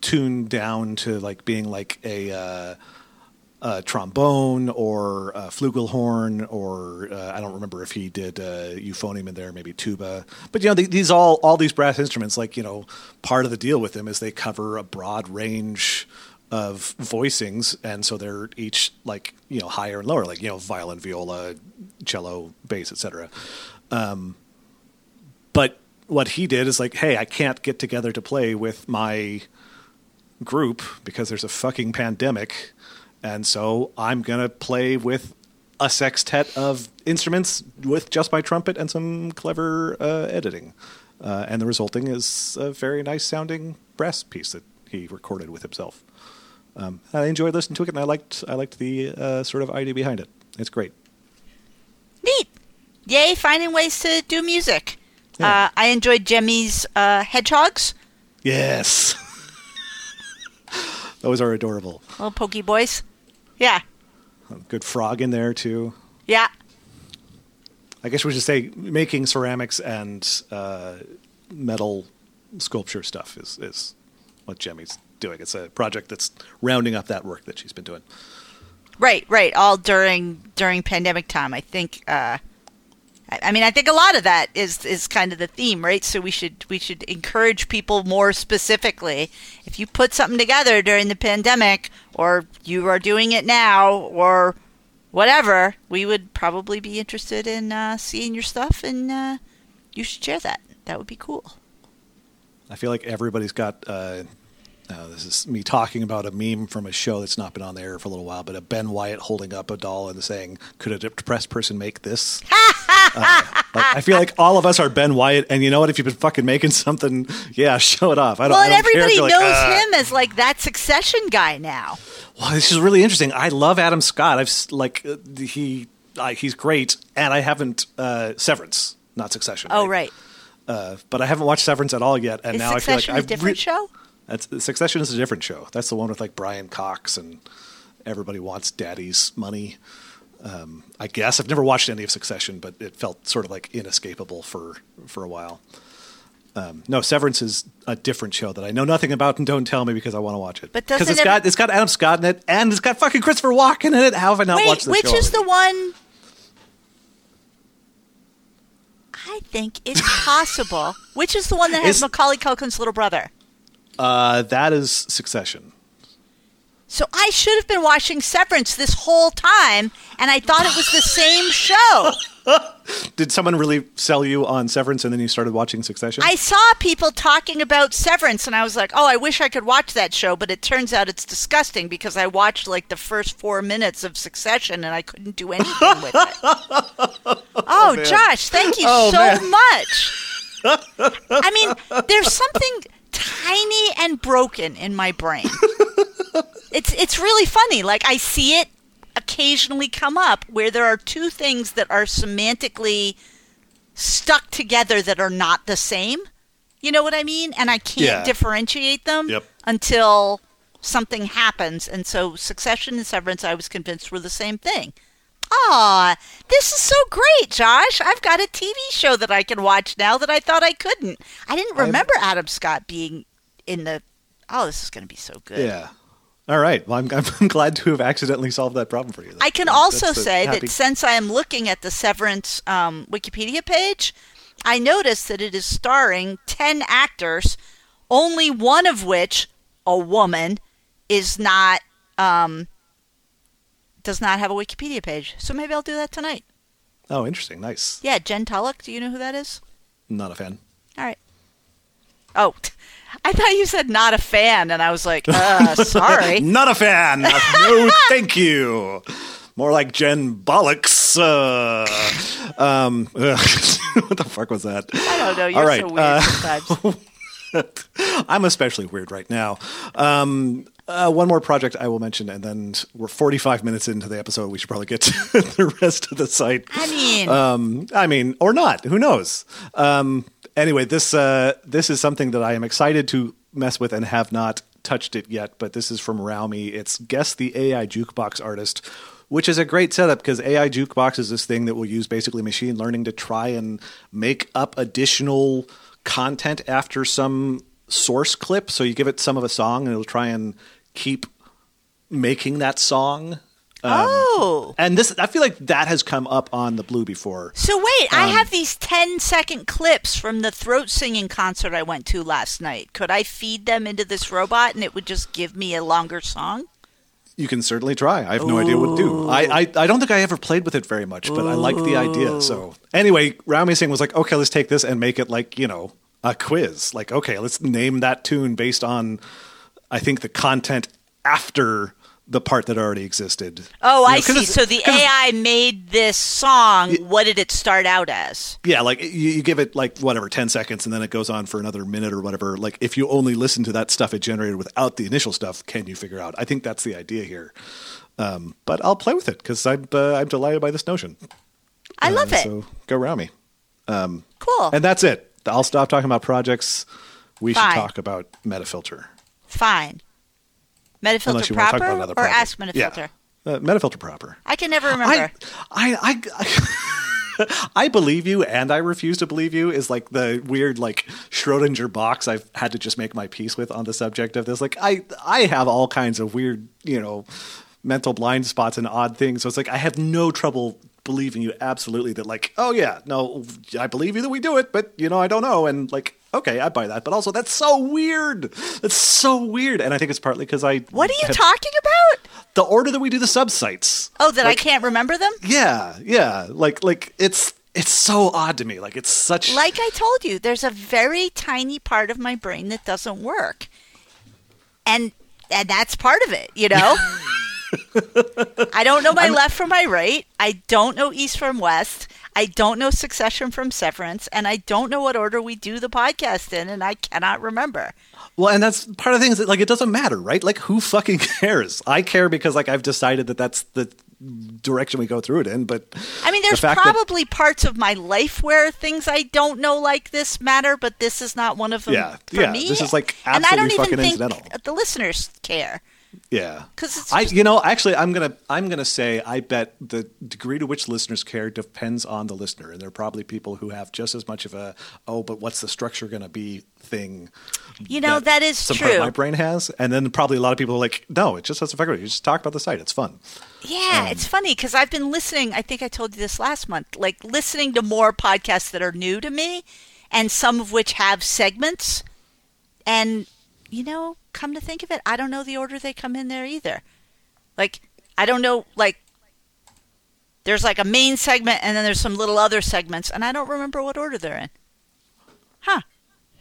tuned down to like being like a, uh, a trombone or a flugelhorn or uh, I don't remember if he did uh, euphonium in there, maybe tuba. But you know, th- these all all these brass instruments, like you know, part of the deal with them is they cover a broad range of voicings, and so they're each like you know higher and lower, like you know, violin, viola, cello, bass, etc. But what he did is like, hey, I can't get together to play with my group because there's a fucking pandemic. And so I'm going to play with a sextet of instruments with just my trumpet and some clever uh, editing. Uh, and the resulting is a very nice sounding brass piece that he recorded with himself. Um, I enjoyed listening to it, and I liked I liked the uh, sort of idea behind it. It's great.
Neat. Yay, finding ways to do music.
Yeah.
Uh, I enjoyed Jemmy's uh, hedgehogs,
Yes, *laughs* those are adorable.
little pokey boys. Yeah,
Good frog in there too.
yeah.
I guess we should say making ceramics and uh, metal sculpture stuff is, is what Jemmy's doing. It's a project that's rounding up that work that she's been doing.
Right, right. All during during pandemic time. I think. Uh, I, mean, I think a lot of that is is kind of the theme, right? So we should we should encourage people more specifically. If you put something together during the pandemic, or you are doing it now, or whatever, we would probably be interested in uh, seeing your stuff, and uh, you should share that. That would be cool.
I feel like everybody's got. Uh, uh, this is me talking about a meme from a show that's not been on the air for a little while, but a Ben Wyatt holding up a doll and saying, "Could a depressed person make this?" *laughs* uh, like, I feel like all of us are Ben Wyatt, and you know what? If you've been fucking making something, yeah, *laughs* show it off. I don't.
Well, and
don't
everybody knows
like, "Ah."
him as like that Succession guy now.
Well, this is really interesting. I love Adam Scott. I've like uh, he I, he's great, and I haven't uh, Severance, not Succession.
Oh, right.
Uh, but I haven't watched Severance at all yet, and
Is
now
Succession
I feel like
a different
re-
show?
That's Succession is a different show. That's the one with like Brian Cox and everybody wants daddy's money. Um, I guess I've never watched any of Succession, but it felt sort of like inescapable for for a while. Um, no, Severance is a different show that I know nothing about, and don't tell me because I want to watch it.
But
because it's
it-
got it's got Adam Scott in it, and it's got fucking Christopher Walken in it. How have I not
Wait,
watched the
which
show?
is the one? I think it's possible. which is the one that has
Is-
Macaulay Culkin's little brother?
Uh, that is Succession.
So I should have been watching Severance this whole time, and I thought it was the same show. *laughs*
Did someone really sell you on Severance, and then you started watching Succession?
I saw people talking about Severance, and I was like, "Oh, I wish I could watch that show," but it turns out it's disgusting because I watched like the first four minutes of Succession, and I couldn't do anything with it. *laughs* Oh, Josh, thank you
Oh,
so
man.
much. I mean, there's something tiny and broken in my brain. *laughs* It's it's really funny. Like I see it occasionally come up where there are two things that are semantically stuck together that are not the same. You know what I mean? And I can't
Yeah.
differentiate them
Yep.
until something happens. And so Succession and Severance, I was convinced were the same thing. Aw, this is so great, Josh. I've got a TV show that I can watch now that I thought I couldn't. I didn't remember Adam Scott being in the. Oh, this is going to be so good.
Yeah. All right. Well, I'm, *laughs* I'm glad to have accidentally solved that problem for you.
I can also say
happy-
that since I am looking at the Severance um, Wikipedia page, I noticed that it is starring 10 actors, only one of which, a woman, is not um, does not have a Wikipedia page. So maybe I'll do that tonight.
Oh, interesting. Nice.
Yeah, Jen Tullock. Do you know who that is?
Not a fan.
All right. Oh, *laughs* I thought you said not a fan, and I was like, uh, *laughs* sorry.
Not a fan. no, thank you. More like Jen Bollocks. Uh, um, *laughs* what the fuck was that?
I don't know. You're
All right,
so weird
uh,
sometimes.
I'm especially weird right now. Um, uh, one more project I will mention, and then we're 45 minutes into the episode. We should probably get *laughs* to the rest of the site.
I mean,
Um, I mean, or not. Who knows? Um, anyway, this uh, this is something that I am excited to mess with and have not touched it yet. But this is from Raumi. It's guess the AI jukebox artist, which is a great setup because AI jukebox is this thing that will use basically machine learning to try and make up additional content after some source clip. So you give it some of a song, and it'll try and keep making that song.
oh.
And this, I feel like that has come up on the Blue before.
So wait,
Um,
I have these 10 second clips from the throat singing concert I went to last night. Could I feed them into this robot and it would just give me a longer song?
You can certainly try. I have no idea what to do. I, I, I don't think I ever played with it very much, but I like the idea. So anyway, Raumi Singh was like, okay, let's take this and make it like, you know, a quiz. Like, okay, let's name that tune based on, I think, the content after the part that already existed.
Oh,
You
I see. So the AI made this song. What did it start out as?
Yeah, like you, you give it like whatever ten seconds, and then it goes on for another minute or whatever. Like if you only listen to that stuff it generated without the initial stuff, can you figure out? I think that's the idea here. Um, but I'll play with it because I'm uh, I'm delighted by this notion.
I love
Uh,
it.
So go around me,
cool.
and that's it. I'll stop talking about projects. We
Fine.
should talk about Metafilter.
Fine. Metafilter
Unless you want to
proper or ask Metafilter?
Yeah. Uh, Metafilter proper.
I can never remember.
I, I, I, *laughs* I believe you, and I refuse to believe you. Is like the weird, like Schrodinger box I've had to just make my peace with on the subject of this. Like, I, I have all kinds of weird, you know, mental blind spots and odd things. So it's like I have no trouble believing you absolutely that like, oh yeah, no, I believe you that we do it, but you know, I don't know, and like. Okay, I buy that, but also that's so weird. That's so weird, and I think it's partly because I.
what are you
have-
talking about?
The order that we do the subsites.
Oh, that
Like-
I can't remember them?
Yeah, yeah. Like like it's it's so odd to me. Like it's such
Like I told you, there's a very tiny part of my brain that doesn't work. And and that's part of it, you know? *laughs* I don't know my left from my right. I don't know east from west. I don't know succession from severance, and I don't know what order we do the podcast in, and I cannot remember.
well, and that's part of the thing is that like it doesn't matter, right? Like who fucking *laughs* cares? I care because like I've decided that that's the direction we go through it in. But
I mean,
the
there's
that-
probably parts of my life where things I don't know like this matter, but this is not one of them
Yeah,
for
yeah,
me.
this is, like,
and I don't
absolutely
even
fucking
think
incidental.
the listeners care.
Yeah,
'Cause it's
I you know actually I'm gonna I'm gonna say I bet the degree to which listeners care depends on the listener, and there are probably people who have just as much of a oh, but what's the structure gonna be thing.
You know, that is
some part of
true.
my brain has, and then probably a lot of people are like, no, it just doesn't affect me. You just talk about the site; it's fun.
Yeah,
Um,
it's funny because I've been listening. I think I told you this last month, like listening to more podcasts that are new to me, and some of which have segments. And you know, come to think of it, I don't know the order they come in there either. Like, I don't know, like. There's like a main segment and then there's some little other segments, and I don't remember what order they're in. Huh.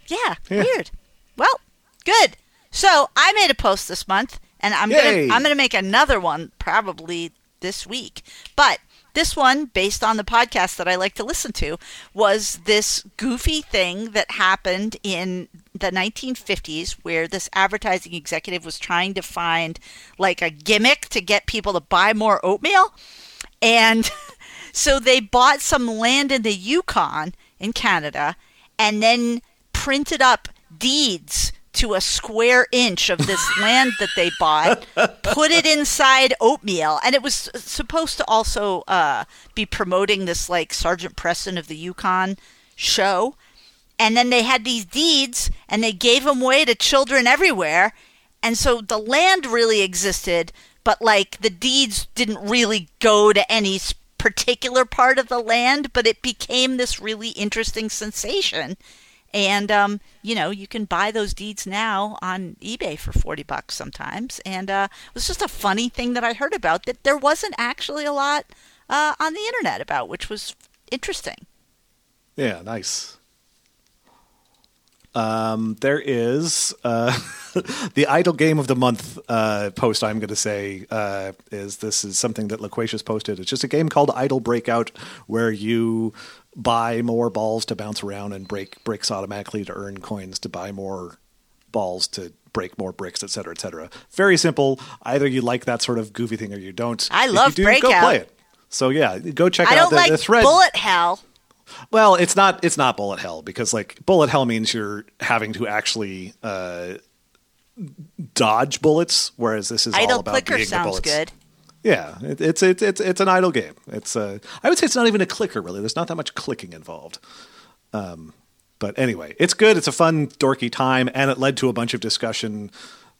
Yeah,
Yeah.
weird. Well, good. So I made a post this month, and I'm
Yay.
gonna I'm gonna make another one probably this week. But this one, based on the podcast that I like to listen to, was this goofy thing that happened in the 1950s where this advertising executive was trying to find like a gimmick to get people to buy more oatmeal. And *laughs* so they bought some land in the Yukon in Canada and then printed up deeds to a square inch of this *laughs* land that they bought, put it inside oatmeal, and it was supposed to also uh, be promoting this like Sergeant Preston of the Yukon show. And then they had these deeds, and they gave them away to children everywhere. And so the land really existed, but like the deeds didn't really go to any particular part of the land, but it became this really interesting sensation and um, you know you can buy those deeds now on eBay for forty bucks sometimes. And uh, it was just a funny thing that I heard about that there wasn't actually a lot uh, on the internet about, which was interesting.
Yeah, nice. Um, there is uh, *laughs* the idle game of the month uh, post. I'm going to say uh, is this is something that Loquacious posted. It's just a game called Idle Breakout, where you buy more balls to bounce around and break bricks automatically to earn coins to buy more balls to break more bricks, et cetera, et cetera. Very simple. Either you like that sort of goofy thing or you don't.
I love
if you do,
Breakout.
Go play it. So yeah, go check
I
out the,
like
the thread.
Bullet Hell.
Well, it's not it's not bullet hell because like bullet hell means you're having to actually uh, dodge bullets, whereas this is all
Idle
about
Clicker
beating the
sounds
bullets.
good.
Yeah, it, it's it's it's it's an idle game. It's uh, I would say it's not even a clicker really. There's not that much clicking involved. Um, but anyway, it's good. It's a fun, dorky time, and it led to a bunch of discussion,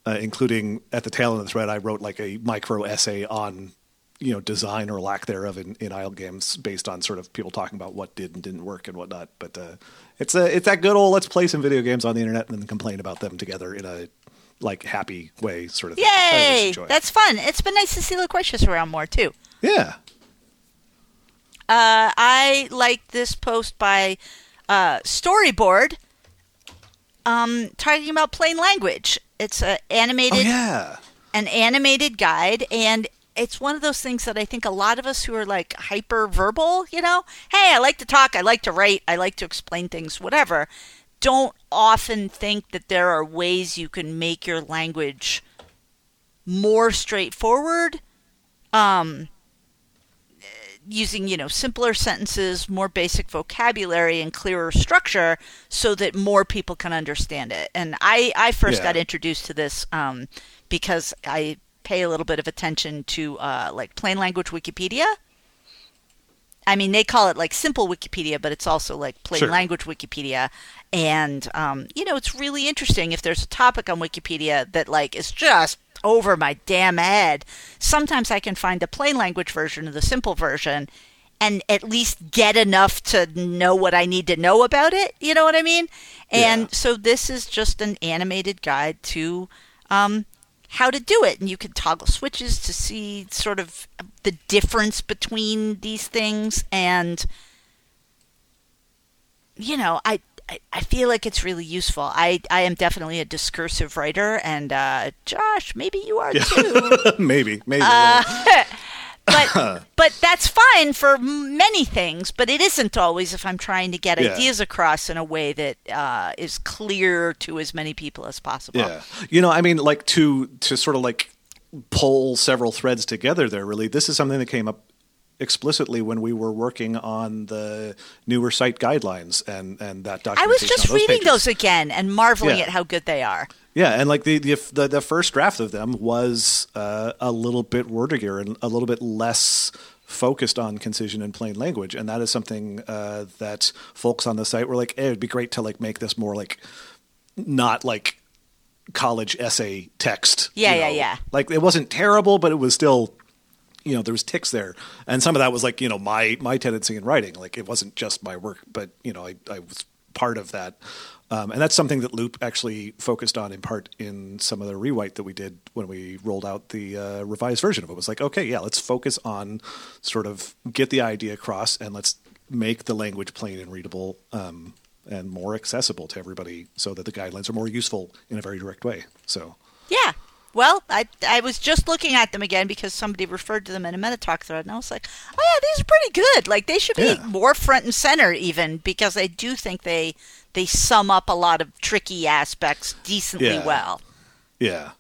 uh, including at the tail end of the thread, I wrote like a micro essay on you know design or lack thereof in, in idle games based on sort of people talking about what did and didn't work and whatnot. But uh, it's a it's that good old let's play some video games on the internet and then complain about them together in a like happy way sort of thing.
Yay!
enjoy.
That's fun. It's been nice to see Loquacious around more too.
yeah.
Uh, I like this post by uh, Storyboard um, talking about plain language. It's a animated
Oh yeah.
an animated guide and it's one of those things that I think a lot of us who are like hyper verbal, you know, hey, I like to talk, I like to write, I like to explain things, whatever, don't often think that there are ways you can make your language more straightforward um using you know simpler sentences more basic vocabulary and clearer structure so that more people can understand it and i i first
Yeah.
got introduced to this um, because i pay a little bit of attention to uh, like plain language wikipedia i mean they call it like simple wikipedia but it's also like plain
Sure.
language wikipedia and um, you know it's really interesting if there's a topic on wikipedia that like is just over my damn head sometimes i can find the plain language version or the simple version and at least get enough to know what i need to know about it you know what i mean and
Yeah.
so this is just an animated guide to um, how to do it and you can toggle switches to see sort of the difference between these things and you know i I- I feel like it's really useful. I, I am definitely a discursive writer, and uh, Josh, maybe you are too. *laughs*
maybe, maybe.
Uh, *laughs* but *laughs* but that's fine for many things. But it isn't always if I'm trying to get
Yeah.
ideas across in a way that uh, is clear to as many people as possible.
yeah. You know, I mean, like to to sort of like pull several threads together. There, really, this is something that came up explicitly when we were working on the newer site guidelines and and that
I was just
those
reading
pages.
those again and marveling
Yeah.
at how good they are.
Yeah, and like the the the, the first draft of them was uh, a little bit wordier and a little bit less focused on concision and plain language, and that is something uh, that folks on the site were like, hey, "It'd be great to like make this more like not like college essay text."
Yeah, yeah,
know?
yeah.
Like it wasn't terrible, but it was still. You know, there was ticks there, and some of that was like you know my my tendency in writing. Like it wasn't just my work, but you know I I was part of that, um, and that's something that loup actually focused on in part in some of the rewrite that we did when we rolled out the uh, revised version of it. it. Was like okay, yeah, let's focus on sort of get the idea across, and let's make the language plain and readable. Um, and more accessible to everybody, so that the guidelines are more useful in a very direct way. So,
Yeah. Well, I I was just looking at them again because somebody referred to them in a Metatalk thread, and I was like, oh yeah, these are pretty good. Like they should be
Yeah.
more front and center, even because I do think they they sum up a lot of tricky aspects decently
Yeah.
well.
Yeah.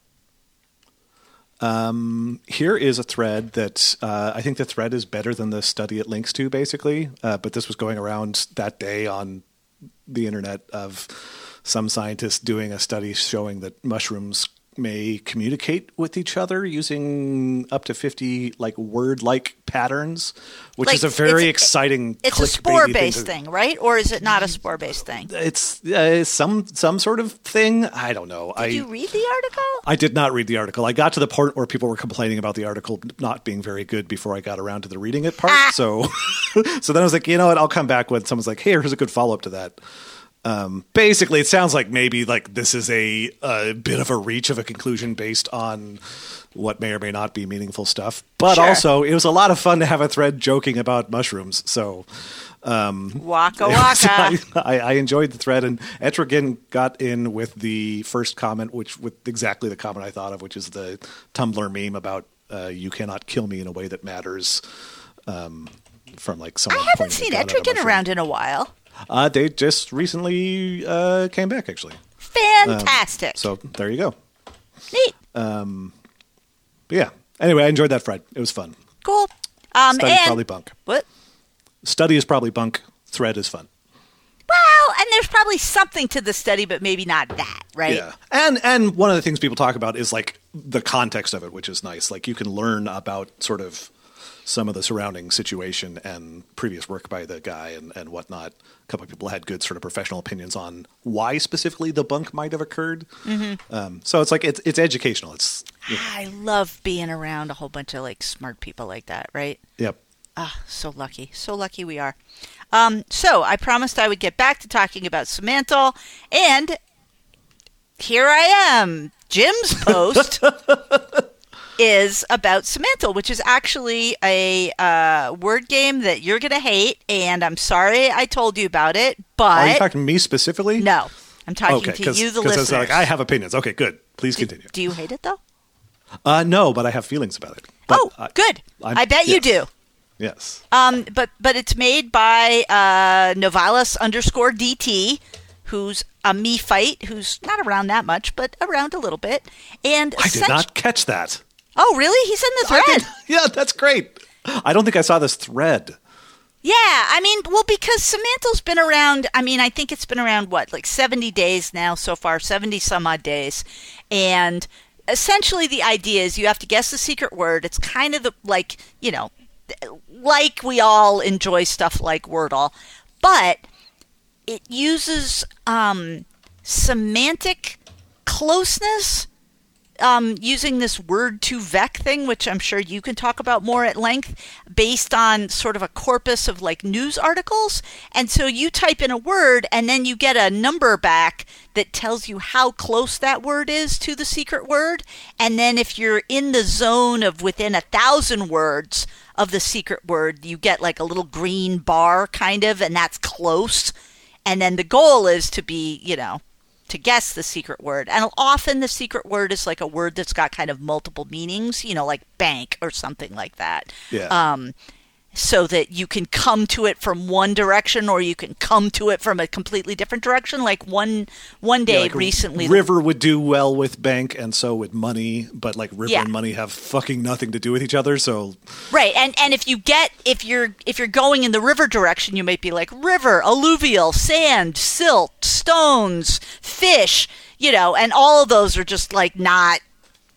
Um, here is a thread that uh, I think the thread is better than the study it links to, basically. Uh, but this was going around that day on the internet of some scientists doing a study showing that mushrooms may communicate with each other using up to 50 like word like patterns which
Like,
is a very
it's-
exciting
It's a spore based
to-
thing, right? Or is it not a spore based thing?
it's uh, some some sort of thing i don't know i
Did you read the article?
I did not read the article. I got to the part where people were complaining about the article not being very good before I got around to the reading it part.
Ah.
So, *laughs* so then I was like, you know what? I'll come back when someone's like, "Hey, here's a good follow up to that." Um, basically, it sounds like maybe like this is a, a bit of a reach of a conclusion based on what may or may not be meaningful stuff. But
Sure.
also, it was a lot of fun to have a thread joking about mushrooms. So
Waka *laughs*
it was-
waka.
I, I enjoyed the thread, and Etrigan got in with the first comment, which with exactly the comment I thought of, which is the Tumblr meme about uh, "you cannot kill me in a way that matters." Um, from like someone. I haven't
seen
gun at a
Etrigan around in a while.
Uh, they just recently uh, came back, actually.
Fantastic.
So there you go.
Neat.
But yeah. Anyway, I enjoyed that thread. It was fun.
Cool. Um,
Study's
and
probably bunk.
what?
Study is probably bunk. Thread is fun.
Well, and there's probably something to the study, but maybe not that, right?
Yeah, and and one of the things people talk about is like the context of it, which is nice. Like you can learn about sort of some of the surrounding situation and previous work by the guy and, and whatnot. A couple of people had good sort of professional opinions on why specifically the bunk might have occurred. Mm-hmm. Um, so it's like it's it's educational. It's
I love being around a whole bunch of like smart people like that, right?
yep.
Ah, so lucky. So lucky we are. Um, so I promised I would get back to talking about Semantle, and here I am. Jim's *laughs* post is about Semantle, which is actually a uh, word game that you're going to hate, and I'm sorry I told you about it, but.
Are you talking to me specifically?
no, I'm talking
Okay,
to you, the
it's
listeners.
like I have opinions. Okay, good. Please continue.
Do you hate it though?
Uh, no, but I have feelings about it. But
oh,
I-
good.
I'm-
I bet you do.
Yes.
Um, but but it's made by uh, Novalis underscore DT, who's a MeFite, who's not around that much, but around a little bit. And
I did not catch that.
Oh, really? He's in the thread.
did. *laughs* Yeah, that's great. I don't think I saw this thread.
Yeah, I mean, well, because Semantle's been around. I mean, I think it's been around what, like seventy days now so far, seventy some odd days, and essentially the idea is you have to guess the secret word. It's kind of the like you know, like we all enjoy stuff like Wordle, but it uses um, semantic closeness um, using this word2vec thing, which I'm sure you can talk about more at length, based on sort of a corpus of like news articles. And so you type in a word and then you get a number back that tells you how close that word is to the secret word. And then if you're in the zone of within a thousand words of the secret word, you get like a little green bar kind of, and that's close. And then the goal is to be, you know, to guess the secret word. And often the secret word is like a word that's got kind of multiple meanings, you know, like bank or something like that.
Yeah.
Um, so that you can come to it from one direction or you can come to it from a completely different direction. Like one one day
Yeah, like
recently
River would do well with bank, and so would money. But like River
Yeah.
and money have fucking nothing to do with each other. So
Right, and and if you get if you're if you're going in the river direction, you might be like river, alluvial, sand, silt, stones, fish, you know, and all of those are just like not,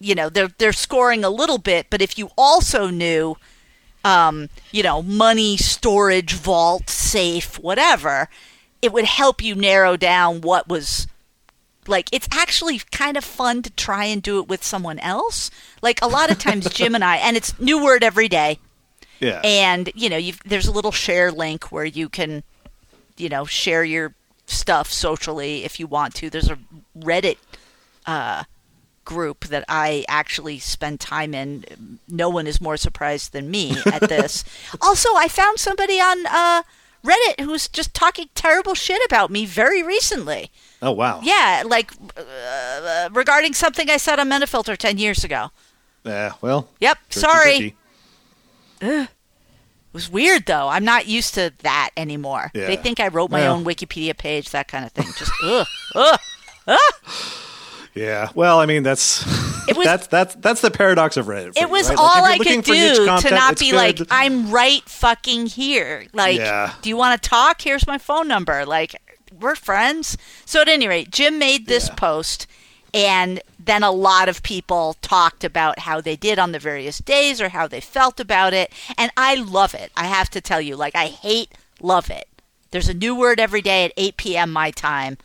you know, they're they're scoring a little bit. But if you also knew, um, you know, money, storage, vault, safe, whatever, it would help you narrow down what was like it's actually kind of fun to try and do it with someone else. Like a lot of *laughs* times Jim and I and it's new word every day.
Yeah,
and you know there's a little share link where you can you know share your stuff socially if you want to. There's a reddit uh, group that i actually spend time in no one is more surprised than me at *laughs* this also i found somebody on uh, reddit who was just talking terrible shit about me very recently
oh wow,
yeah, like uh, uh, regarding something I said on Metafilter 10 years ago.
Yeah, well.
Yep, sorry. It was weird though. I'm not used to that anymore.
Yeah.
They think I wrote my
Well.
own Wikipedia page, that kind of thing. Just ugh, ugh.
Yeah. Well, I mean, that's
It was- *laughs*
that's that's that's the paradox of Reddit.
It
you,
was
right?
All
you're
I could do to not be
good.
like, I'm right fucking here. Like,
Yeah.
do you want to talk? Here's my phone number. Like, we're friends. So at any rate, Jim made this
Yeah.
post, and then a lot of people talked about how they did on the various days or how they felt about it. And I love it. I have to tell you, like, I hate love it. There's a new word every day at 8 p.m. my time.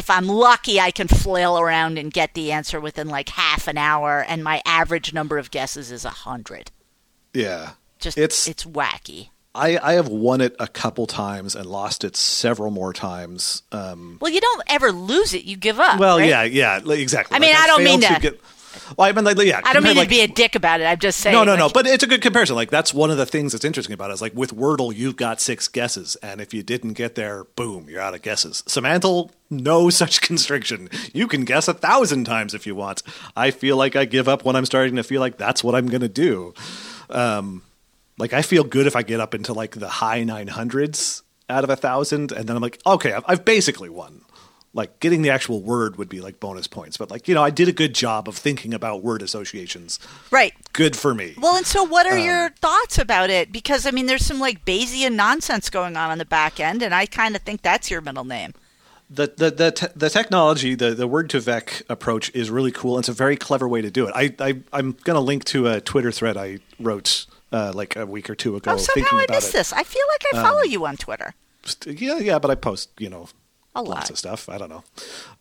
If I'm lucky, I can flail around and get the answer within like half an hour, and my average number of guesses is a hundred.
yeah.
Just
It's-
it's wacky.
I, I have won it a couple times and lost it several more times. Um,
Well, you don't ever lose it; you give up.
well,
right?
yeah, yeah, exactly.
I mean,
Like,
I don't mean
failed
to-
get. Well, I mean, like, yeah.
I don't mean
compared,
to be a dick about it. I'm just saying.
No, no, no. But it's a good comparison. Like that's one of the things that's interesting about it. Is like with Wordle, you've got six guesses, and if you didn't get there, boom, you're out of guesses. Semantle, no *laughs* such constriction. You can guess a thousand times if you want. I feel like I give up when I'm starting to feel like that's what I'm going to do. Um, like I feel good if I get up into like the high 900s out of a thousand, and then I'm like, okay, I've, I've basically won. Like getting the actual word would be like bonus points, but like you know, I did a good job of thinking about word associations.
right.
Good for me.
Well, and so what are
Um,
your thoughts about it? Because I mean, there's some like Bayesian nonsense going on on the back end, and I kind of think that's your middle name.
the the the, te- the technology, the the word2vec approach is really cool. and It's a very clever way to do it. I, I I'm going to link to a Twitter thread I wrote uh, like a week or two ago.
Oh, somehow
thinking
I missed
it. Um,
this. I feel like I follow you on Twitter.
Yeah, yeah, but I post you know
A
lots
lot.
of stuff. I don't know.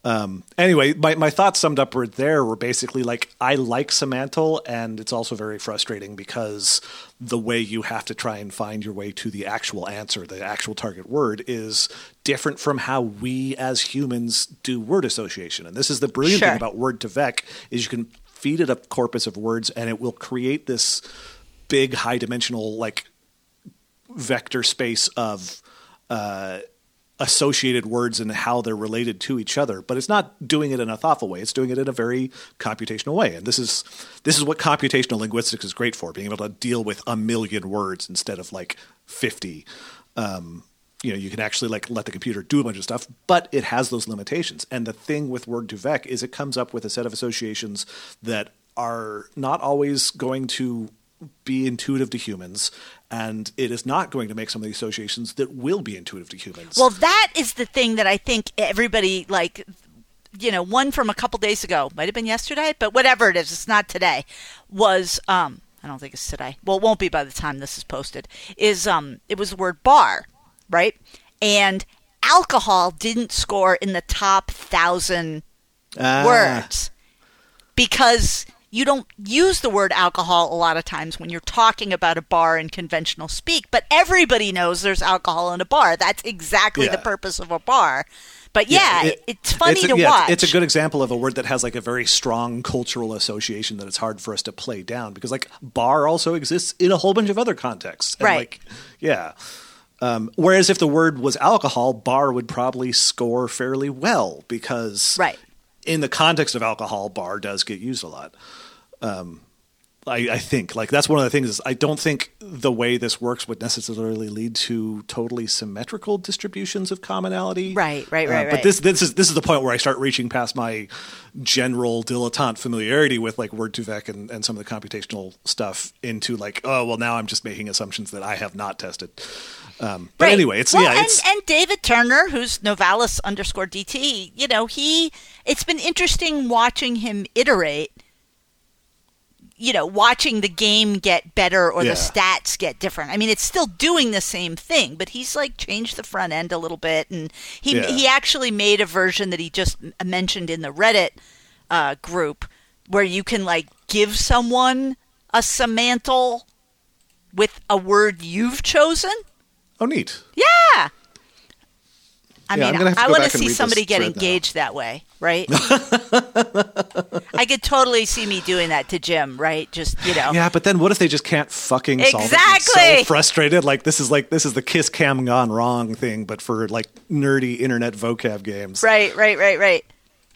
Um, anyway, my my thoughts summed up were there were basically like I like Semantle, and it's also very frustrating because the way you have to try and find your way to the actual answer, the actual target word, is different from how we as humans do word association. And this is the brilliant
Sure.
thing about word2vec is you can feed it a corpus of words, and it will create this big high dimensional like vector space of uh, associated words and how they're related to each other. But it's not doing it in a thoughtful way. It's doing it in a very computational way. And this is this is what computational linguistics is great for: being able to deal with a million words instead of like fifty. Um, you know, you can actually like let the computer do a bunch of stuff, but it has those limitations. And the thing with word2vec is it comes up with a set of associations that are not always going to be intuitive to humans, and it is not going to make some of the associations that will be intuitive to humans.
Well, that is the thing that I think everybody like. You know, one from a couple days ago might have been yesterday, but whatever it is, it's not today. Was um, I don't think it's today. Well, it won't be by the time this is posted. Is um, it was the word bar, right? And alcohol didn't score in the top thousand
Ah,
words because you don't use the word alcohol a lot of times when you're talking about a bar in conventional speak, but everybody knows there's alcohol in a bar. That's exactly the purpose of a bar. But yeah,
it-
it's funny
it's a,
to
yeah,
watch.
It's a good example of a word that has like a very strong cultural association that it's hard for us to play down because like bar also exists in a whole bunch of other contexts. And,
Right.
Like, yeah. Um, whereas if the word was alcohol, bar would probably score fairly well because
Right.
in the context of alcohol, bar does get used a lot. Um, I, I think like that's one of the things is I don't think the way this works would necessarily lead to totally symmetrical distributions of commonality.
Right, right,
Uh,
right,
But
right.
this this is this is the point where I start reaching past my general dilettante familiarity with like word2vec and, and some of the computational stuff into like oh well now I'm just making assumptions that I have not tested. Um, but
Right.
anyway, it's
well,
yeah,
and, and David Turner, who's Novalis underscore DT, you know, he it's been interesting watching him iterate. You know, watching the game get better or
Yeah.
the stats get different. I mean, it's still doing the same thing, but he's like changed the front end a little bit, and he
Yeah.
he actually made a version that he just mentioned in the Reddit uh, group where you can like give someone a semantle with a word you've chosen.
oh neat.
Yeah. I
Yeah,
mean,
gonna have to
I want to see somebody get
thread now.
engaged that way, right? *laughs* I could totally see me doing that to Jim, right? Just, you know.
Yeah, but then what if they just can't fucking solve it?
Exactly.
So frustrated. Like this is like this is the kiss cam gone wrong thing, but for like nerdy internet vocab games.
Right, right, right, right.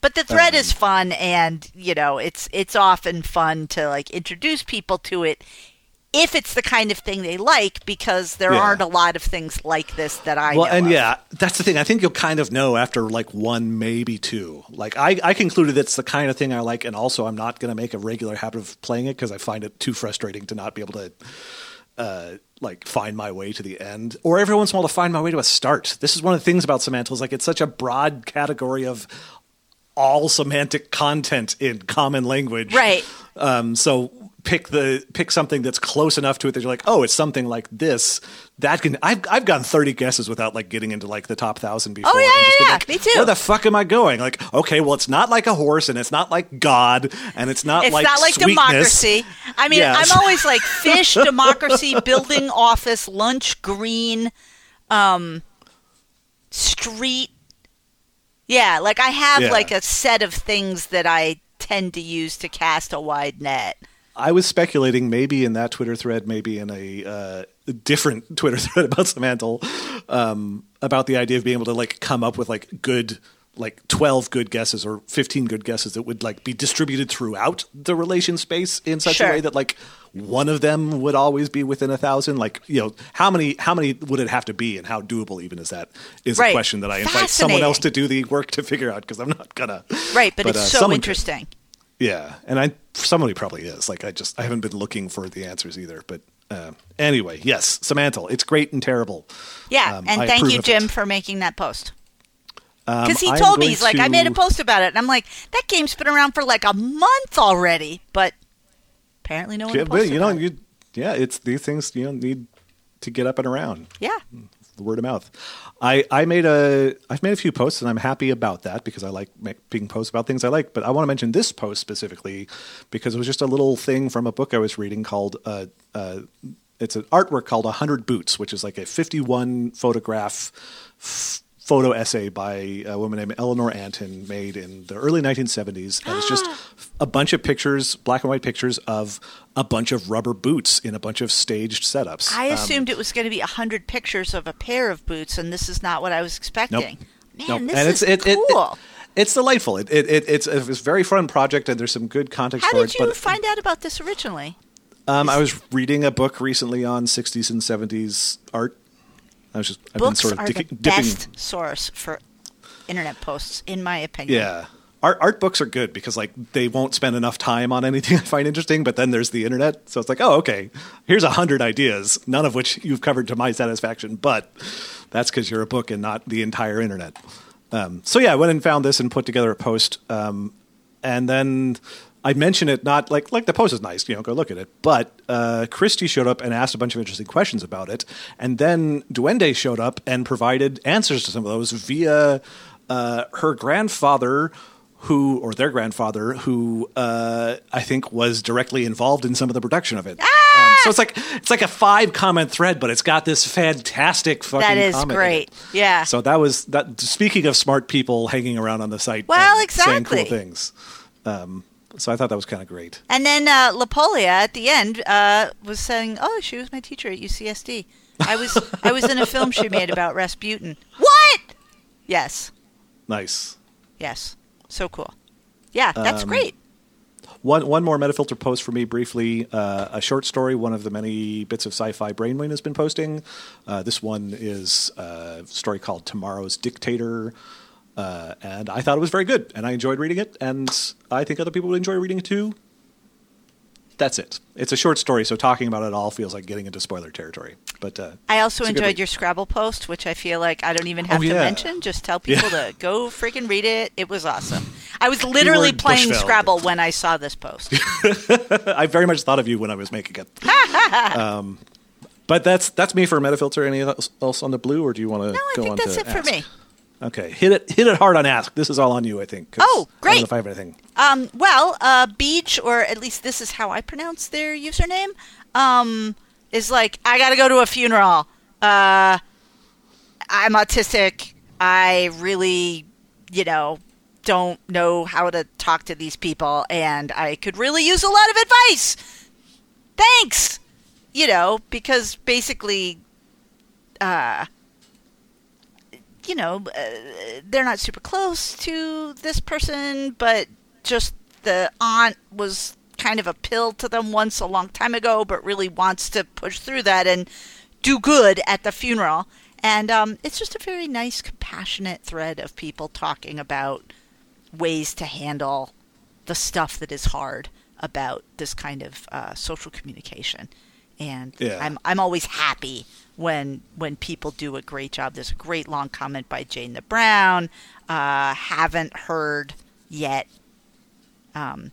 But the thread um, is fun, and you know, it's it's often fun to like introduce people to it if it's the kind of thing they like, because there yeah. aren't a lot of things like this that I
well, and
of.
yeah, that's the thing. I think you'll kind of know after like one, maybe two. Like I, I concluded it's the kind of thing I like, and also I'm not going to make a regular habit of playing it because I find it too frustrating to not be able to. Uh, like find my way to the end, or every once in a while to find my way to a start. This is one of the things about Semantle is like it's such a broad category of all semantic content in common language.
Right.
Um, so pick the pick something that's close enough to it that you're like, oh, it's something like this. That can I've I've gotten thirty guesses without like getting into like the top thousand before.
Oh yeah, yeah, yeah. Like, me too.
Where the fuck am I going? Like, okay, well, it's not like a horse, and it's not like God, and it's not
it's
like
not like
sweetness.
democracy. I mean, yes. I'm always like *laughs* fish, democracy, building office, lunch, green, um, street. Yeah, like I have yeah. like a set of things that I tend to use to cast a wide net.
I was speculating maybe in that Twitter thread, maybe in a uh, different *laughs* Twitter thread about Semantle, um, about the idea of being able to like come up with like good like 12 good guesses or 15 good guesses that would like be distributed throughout the relation space in such sure. a way that like one of them would always be within a thousand like you know how many how many would it have to be and how doable even is that is right. a question that i invite someone else to do the work to figure out because i'm not gonna
right but, but it's uh, so interesting could.
Yeah, and I somebody probably is. Like I just I haven't been looking for the answers either. But uh, anyway, yes, Semantle, It's great and terrible.
Yeah, um, and I thank you, Jim, it. for making that post. Because um, he told me he's to... like I made a post about it, and I'm like that game's been around for like a month already, but apparently no one. Yeah, but
you know, you yeah, it's these things you know need to get up and around.
Yeah,
the word of mouth. I, I made a I've made a few posts and I'm happy about that because I like making posts about things I like. But I want to mention this post specifically because it was just a little thing from a book I was reading called uh, uh, it's an artwork called hundred boots, which is like a 51 photograph f- photo essay by a woman named Eleanor Antin made in the early 1970s. And it's just *gasps* a bunch of pictures, black and white pictures of a bunch of rubber boots in a bunch of staged setups.
I um, assumed um, it was going to be 100 pictures of a pair of boots, and this is not what I was expecting. Nope. Man, nope. this and is it's, it, cool. It, it,
it's delightful. It, it, it, it's, it's a very fun project, and there's some good context
How
for
it. How did you find out about this originally?
Um, I was reading a book recently on 60s and 70s art I was just I've
books
been sort of
are
dipping,
the best source for internet posts, in my opinion.
Yeah. Art, art books are good because like they won't spend enough time on *laughs* anything I find interesting, but then there's the internet, so it's like, oh, okay, here's a hundred ideas, none of which you've covered to my satisfaction, but that's because you're a book and not the entire internet. Um, so yeah, I went and found this and put together a post, um, and then I mention it not like like the post is nice, you know, go look at it. But uh, Christy showed up and asked a bunch of interesting questions about it, and then Duende showed up and provided answers to some of those via uh, her grandfather, who or their grandfather, who uh, I think was directly involved in some of the production of it.
Ah!
Um, so it's like it's like a five comment thread, but it's got this fantastic fucking.
That is great. Yeah.
So that was that. Speaking of smart people hanging around on the site,
well, exactly.
saying cool things. Um, so I thought that was kind of great.
And then uh, Lapolia at the end uh, was saying, "Oh, she was my teacher at UCSD. I was I was in a film she made about Rasputin." What? Yes.
Nice.
Yes. So cool. Yeah, that's um, great.
One one more Metafilter post for me briefly. Uh, a short story, one of the many bits of sci-fi Brainwing has been posting. Uh, this one is a story called "Tomorrow's Dictator." Uh, and I thought it was very good, and I enjoyed reading it, and I think other people would enjoy reading it too. That's it. It's a short story, so talking about it all feels like getting into spoiler territory. But uh,
I also enjoyed your Scrabble post, which I feel like I don't even have oh, to mention. Just tell people yeah. to go freaking read it. It was awesome. I was literally playing Bushveld. Scrabble when I saw this post. *laughs*
I very much thought of you when I was making it. *laughs* um, but that's that's me for Metafilter. Anything else on the blue, or do you want to
no,
go
on to? No, I think
that's
it for me.
Okay, hit it hit it hard on ask. This is all on you, I think.
Oh, great! I
don't know if I have anything.
Um, well, uh, Beach, or at least this is how I pronounce their username, um, is like I gotta go to a funeral. Uh, I'm autistic. I really, you know, don't know how to talk to these people, and I could really use a lot of advice. Thanks. You know, because basically, uh, you know, uh, they're not super close to this person, but just the aunt was kind of a pill to them once a long time ago, but really wants to push through that and do good at the funeral. And um, it's just a very nice, compassionate thread of people talking about ways to handle the stuff that is hard about this kind of uh, social communication. And
Yeah.
I'm I'm always happy when when people do a great job. There's a great long comment by Jane the Brown. Uh, haven't heard yet um,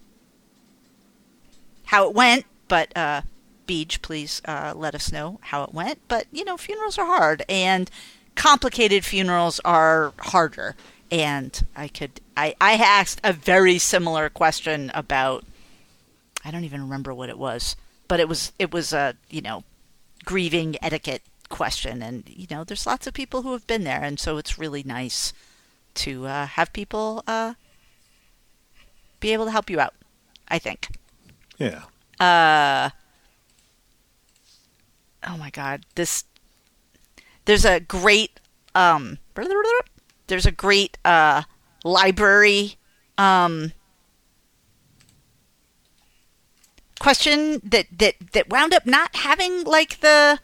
how it went, but uh, Beach, please uh, let us know how it went. But you know, funerals are hard, and complicated funerals are harder. And I could, I, I asked a very similar question about, I don't even remember what it was, but it was, it was a, you know, grieving etiquette question, and you know, there's lots of people who have been there, and so it's really nice to uh, have people uh, be able to help you out. I think.
Yeah.
Uh, oh my god, this. There's a great um. There's a great uh library um question that that that wound up not having like the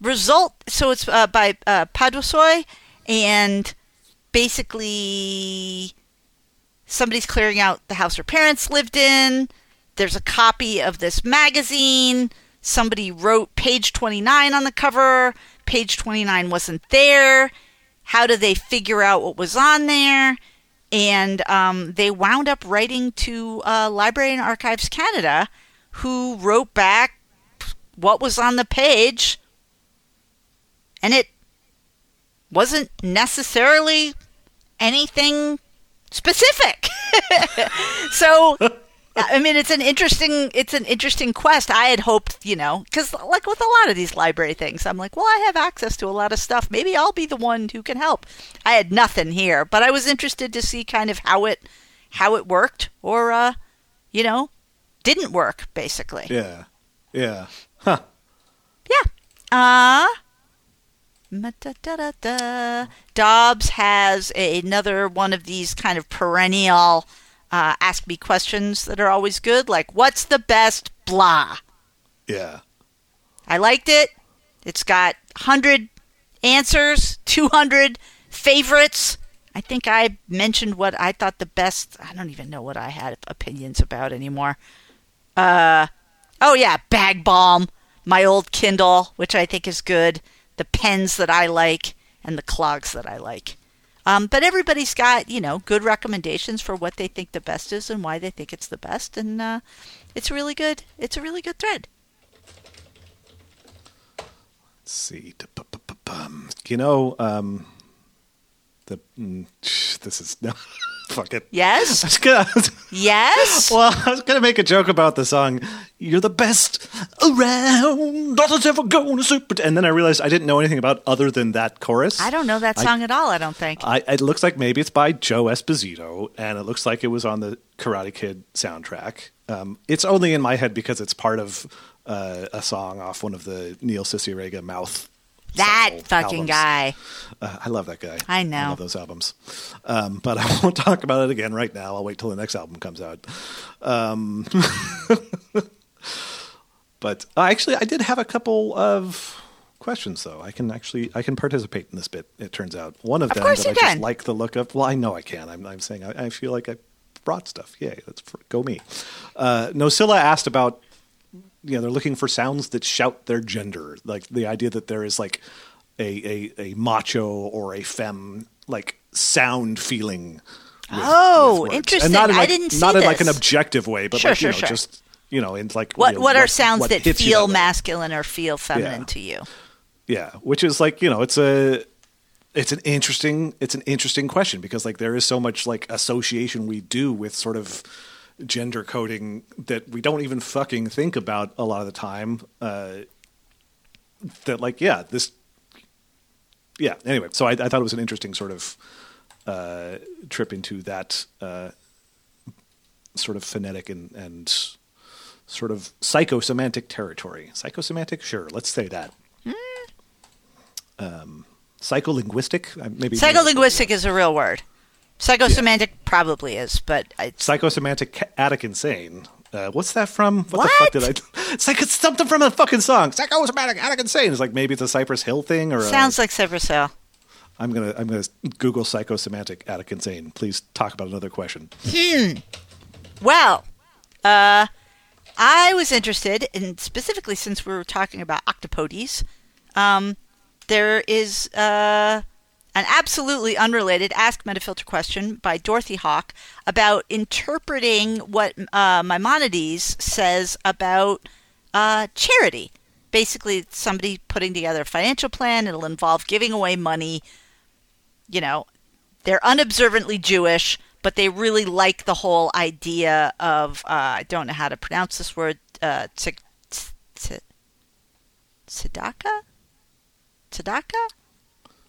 result. So it's uh, by uh, Padusoy, and basically somebody's clearing out the house her parents lived in. There's a copy of this magazine. Somebody wrote page 29 on the cover. Page 29 wasn't there. How do they figure out what was on there? And um, they wound up writing to uh, Library and Archives Canada, who wrote back what was on the page. And it wasn't necessarily anything specific. *laughs* so *laughs* I mean it's an interesting it's an interesting quest. I had hoped, you know, cuz like with a lot of these library things, I'm like, well, I have access to a lot of stuff. Maybe I'll be the one who can help. I had nothing here, but I was interested to see kind of how it how it worked or uh you know, didn't work basically.
Yeah. Yeah. Huh.
Yeah. Uh Ma-da-da-da-da. Dobbs has another one of these kind of perennial uh, ask me questions that are always good, like what's the best blah.
Yeah.
I liked it. It's got 100 answers, 200 favorites. I think I mentioned what I thought the best. I don't even know what I had opinions about anymore. Uh, oh yeah, Bag Balm, my old Kindle, which I think is good. The pens that I like and the clogs that I like. Um, but everybody's got you know good recommendations for what they think the best is and why they think it's the best, and uh, it's really good. It's a really good thread.
Let's see. You know, um, the mm, *laughs* this is no. *laughs* Fuck it. *laughs* I
Yes,
was gonna,
yes.
well, I was gonna make a joke about the song. You're the best around. Nothing's ever gonna super. And then I realized I didn't know anything about other than that chorus.
I don't know that
I-
song at all. I don't think.
I, it looks like maybe it's by Joe Esposito, and it looks like it was on the Karate Kid soundtrack. Um, it's only in my head because it's part of uh, a song off one of the Neil Cicierega Mouth.
That fucking
albums.
guy.
Uh, I love that guy.
I know.
I love those albums. Um, but I *laughs* won't talk about it again right now. I'll wait till the next album comes out. Um, *laughs* but uh, actually, I did have a couple of questions, though. I can actually I can participate in this bit. It turns out one of,
Of
them that
you
I just
can.
like the look of. Well, I know I can. I'm, I'm saying I, I feel like I brought stuff. Yay, that's for, go me. Uh, Nosilla asked about you know they're looking for sounds that shout their gender like the idea that there is like a a, a macho or a femme like sound feeling with-
Oh,
with
interesting.
and not in
I didn't see
not in like an objective way but
Sure,
like you
sure,
know
sure.
just you know in like
What
you know,
what are sounds
what
that feel masculine or feel feminine
Yeah.
to you?
Yeah, which is like you know, it's a it's an interesting it's an interesting question because like there is so much like association we do with sort of gender coding that we don't even fucking think about a lot of the time. Uh, that like yeah this yeah anyway so I, I thought it was an interesting sort of uh, trip into that uh, sort of phonetic and and sort of psychosemantic territory psychosemantic sure let's say that um, Psycholinguistic, Uh, maybe
Psycholinguistic is a real word. Psychosemantic probably is, but it's
Psychosemantic attic insane. Uh, what's that from? What,
What?
the fuck did I? It's *laughs* like it's something from a fucking song. Psychosemantic attic insane. It's like maybe it's a Cypress Hill thing or a,
sounds like Cypress Hill.
I'm gonna I'm gonna Google psychosemantic attic insane. Please talk about another question. Hmm.
Well, uh, I was interested in specifically since we were talking about octopodes. Um, there is uh, an absolutely unrelated Ask Metafilter question by Dorothy Hawk about interpreting what uh, Maimonides says about uh, charity. Basically, somebody putting together a financial plan. It'll involve giving away money. You know, they're unobservantly Jewish, but they really like the whole idea of uh, I don't know how to pronounce this word uh, tz- tz- tz- tzedakah, tzedakah.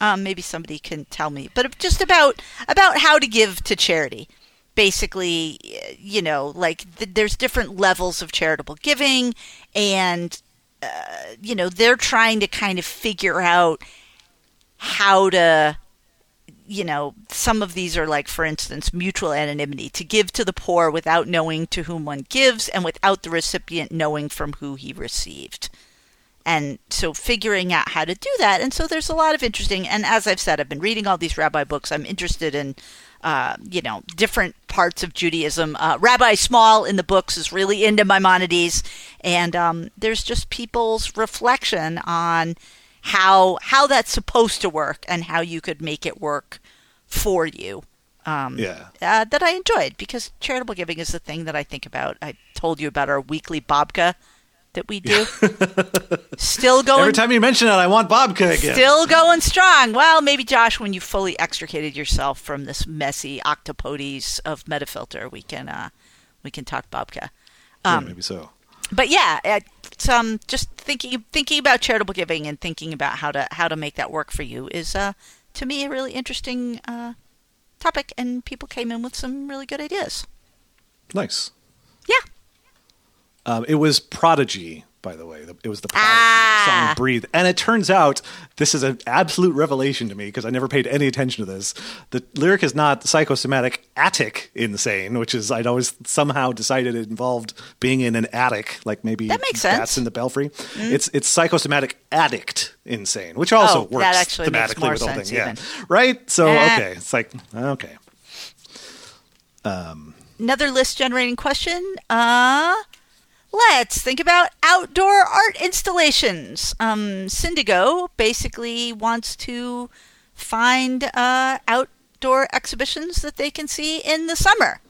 Um, maybe somebody can tell me, but just about about how to give to charity. Basically, you know, like th- there's different levels of charitable giving, and uh, you know they're trying to kind of figure out how to you know, some of these are like, for instance, mutual anonymity to give to the poor without knowing to whom one gives and without the recipient knowing from who he received. And so figuring out how to do that. And so there's a lot of interesting, and as I've said, I've been reading all these rabbi books. I'm interested in, uh, you know, different parts of Judaism. Uh, rabbi Small in the books is really into Maimonides. And um, there's just people's reflection on how how that's supposed to work and how you could make it work for you. Um,
Yeah.
uh, that I enjoyed because charitable giving is the thing that I think about. I told you about our weekly babka that we do. *laughs* still going,
Every time you mention it, I want babka again.
still going strong. Well, maybe Josh, when you fully extricated yourself from this messy octopodes of Metafilter, we can uh, we can talk babka.
Yeah, maybe so.
But yeah, it's um just thinking thinking about charitable giving and thinking about how to how to make that work for you is uh to me a really interesting uh topic and people came in with some really good ideas.
Nice.
Yeah.
Um, it was Prodigy, by the way. It was the Prodigy
Ah.
song "Breathe," and it turns out this is an absolute revelation to me because I never paid any attention to this. The lyric is not psychosomatic attic insane, which is I'd always somehow decided it involved being in an attic, like maybe
That makes sense. Mm-hmm.
bats in the belfry. It's it's psychosomatic addict insane, which also
Oh,
works
that actually makes
thematically
more
with the whole
sense
thing. Yeah,
even.
right. So okay, it's like okay.
Another list generating question. Uh let's think about outdoor art installations. Um Syndigo basically wants to find uh outdoor exhibitions that they can see in the summer.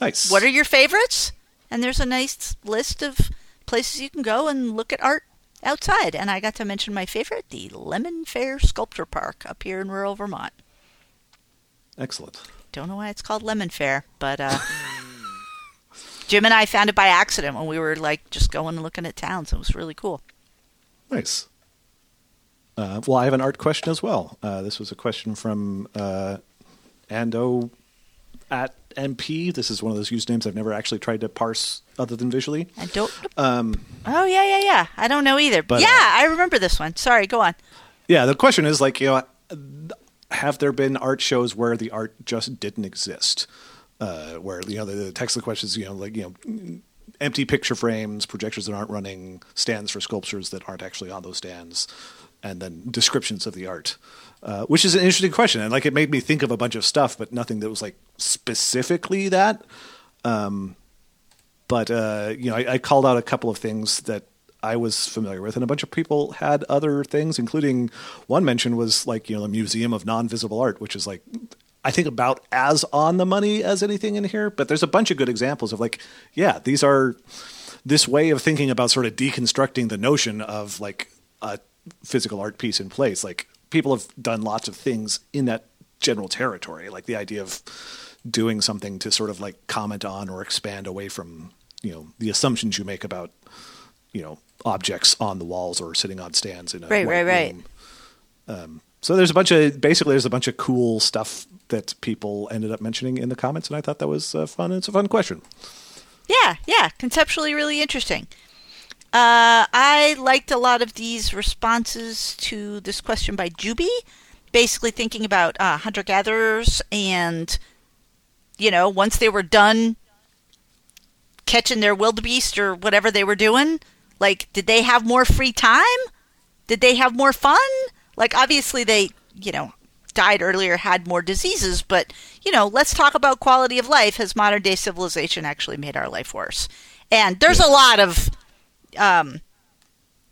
Nice.
What are your favorites? And there's a nice list of places you can go and look at art outside. And I got to mention my favorite, the Lemon Fair Sculpture Park up here in rural Vermont.
excellent?
Don't know why it's called Lemon Fair, but uh, *laughs* Jim and I found it by accident when we were like just going and looking at towns. It was really cool.
Nice. Uh, well, I have an art question as well. Uh, this was a question from uh, Ando at MP. This is one of those usernames I've never actually tried to parse other than visually.
I don't.
Um,
Oh yeah, yeah, yeah. I don't know either.
But,
yeah,
uh,
I remember this one. Sorry, go on.
yeah, the question is like, you know, have there been art shows where the art just didn't exist? Uh, where you know the, the text of the questions, you know like you know empty picture frames, projectors that aren't running, stands for sculptures that aren't actually on those stands, and then descriptions of the art, uh, which is an interesting question. And like it made me think of a bunch of stuff, but nothing that was like specifically that. Um, but uh, you know, I, I called out a couple of things that I was familiar with, and a bunch of people had other things, including one mention was like you know the Museum of Non-Visible Art, which is like I think about as on the money as anything in here. But there's a bunch of good examples of like, yeah, these are this way of thinking about sort of deconstructing the notion of like a physical art piece in place. Like people have done lots of things in that general territory, like the idea of doing something to sort of like comment on or expand away from you know the assumptions you make about you know objects on the walls or sitting on stands in a
Right, right, right.
room. Um, so there's a bunch of basically there's a bunch of cool stuff that people ended up mentioning in the comments, and I thought that was uh, fun. It's a fun question.
Yeah, yeah, conceptually really interesting. Uh, I liked a lot of these responses to this question by Juby. basically thinking about uh, hunter gatherers and you know once they were done catching their wildebeest or whatever they were doing like did they have more free time did they have more fun like obviously they you know died earlier had more diseases but you know let's talk about quality of life has modern day civilization actually made our life worse and there's a lot of um,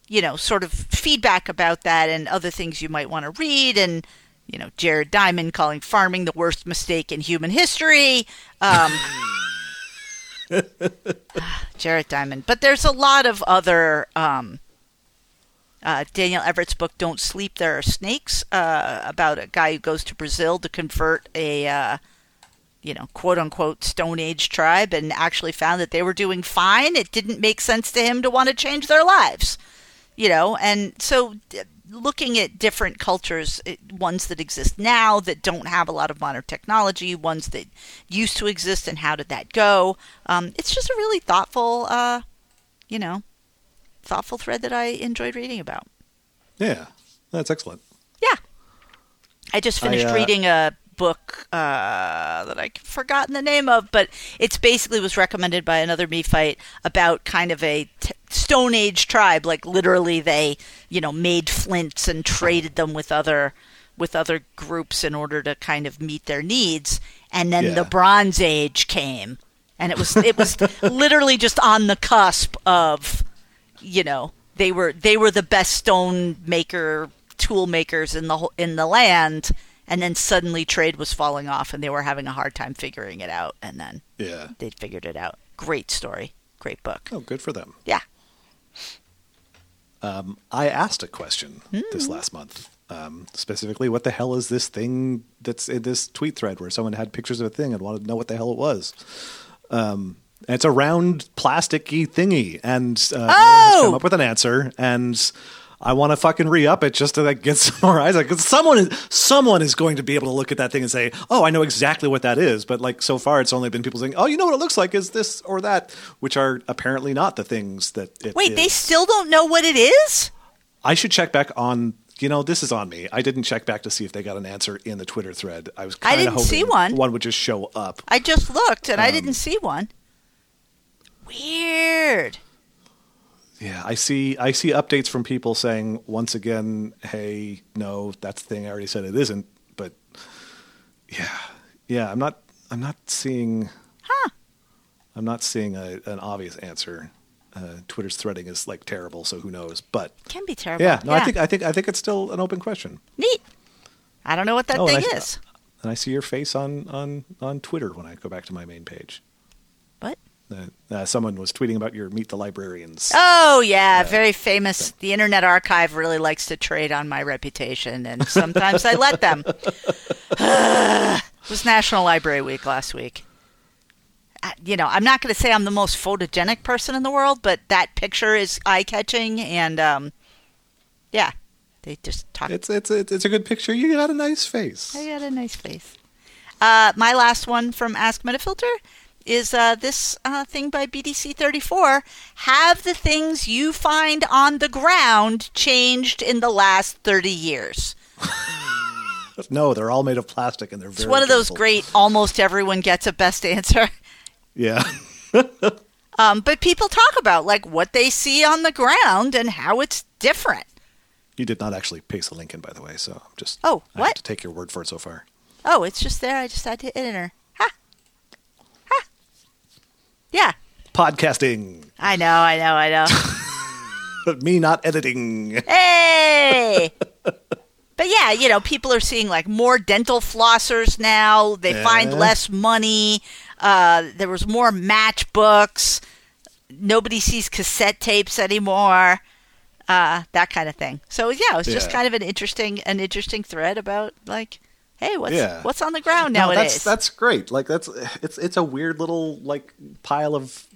you know, sort of feedback about that and other things you might want to read. And, you know, Jared Diamond calling farming the worst mistake in human history. Um, *laughs* Jared Diamond. But there's a lot of other. Um, uh, Daniel Everett's book, Don't Sleep, There Are Snakes, uh, about a guy who goes to Brazil to convert a. Uh, you know, quote unquote Stone Age tribe and actually found that they were doing fine. It didn't make sense to him to want to change their lives you know and so looking at different cultures ones that exist now that don't have a lot of modern technology ones that used to exist and how did that go um, it's just a really thoughtful uh, you know thoughtful thread that i enjoyed reading about
yeah that's excellent
yeah i just finished
I, uh,
reading a book uh, that I've forgotten the name of, but it's basically was recommended by another MeFite about kind of a t- Stone Age tribe. Like literally, they you know made flints and traded them with other with other groups in order to kind of meet their needs. And then
Yeah.
the Bronze Age came, and it was it was *laughs* literally just on the cusp of you know they were they were the best stone maker tool makers in the whole, in the land and then suddenly trade was falling off and they were having a hard time figuring it out and then
Yeah.
they'd figured it out great story great book
Oh, good for them.
yeah
I asked a question this last month. Um, specifically, what the hell is this thing that's in this tweet thread where someone had pictures of a thing and wanted to know what the hell it was? Um, it's a round plasticky thingy, and uh, no
Oh!
come up with an answer. And I want to fucking re up it just to like get *laughs* some more eyes. Like someone is someone is going to be able to look at that thing and say, "Oh, I know exactly what that is." But like so far, it's only been people saying, "Oh, you know what it looks like is this or that," which are apparently not the things that. It
wait they still don't know what it is
I should check back on. You know, this is on me. I didn't check back to see if they got an answer in the Twitter thread. I was
I
kind of
didn't
hoping
see one.
One would just show up.
i just looked and i
Um,
didn't see one weird
Yeah, I see. I see updates from people saying once again, "Hey, no, that's the thing. I already said it isn't." But yeah, yeah, I'm not. I'm not seeing.
Huh.
I'm not seeing a, an obvious answer. Uh, Twitter's threading is like terrible, so who knows? But
can be terrible
yeah, no, I think I think I think it's still an open question.
neat i don't know what that
Oh, and
thing
I-
is
And I see your face on on on Twitter when I go back to my main page. Uh, uh, someone was tweeting about your Meet the Librarians.
Oh yeah, very famous. The Internet Archive really likes to trade on my reputation, and sometimes I let them. *laughs* *sighs* it was National Library Week last week. Uh, You know, I'm not going to say I'm the most photogenic person in the world, but that picture is eye-catching, and um, yeah, they just talk.
It's, it's it's it's a good picture. You got a nice face.
I got a nice face. Uh, my last one from Ask Metafilter is uh, this uh, thing by BDC34. Have the things you find on the ground changed in the last 30 years? *laughs*
No, they're all made of plastic and they're
It's one of those great, almost everyone gets a best answer. *laughs*
Yeah. *laughs*
Um, but people talk about like what they see on the ground and how it's different.
you did not actually paste the link in, by the way. So I'm just.
Oh,
I have
what?
to take your word for it so far.
Oh, it's just there. I just had to enter. Yeah,
Podcasting.
I know, I know, I know. *laughs*
But me not editing.
Hey! *laughs* but yeah, you know, people are seeing like more dental flossers now. They find less money. Uh, there was more matchbooks. Nobody sees cassette tapes anymore. Uh, that kind of thing. So yeah, it was just kind of an interesting, an interesting thread about like, hey, what's
Yeah.
what's on the ground
No,
nowadays?
that's that's great. Like that's it's it's a weird little like pile of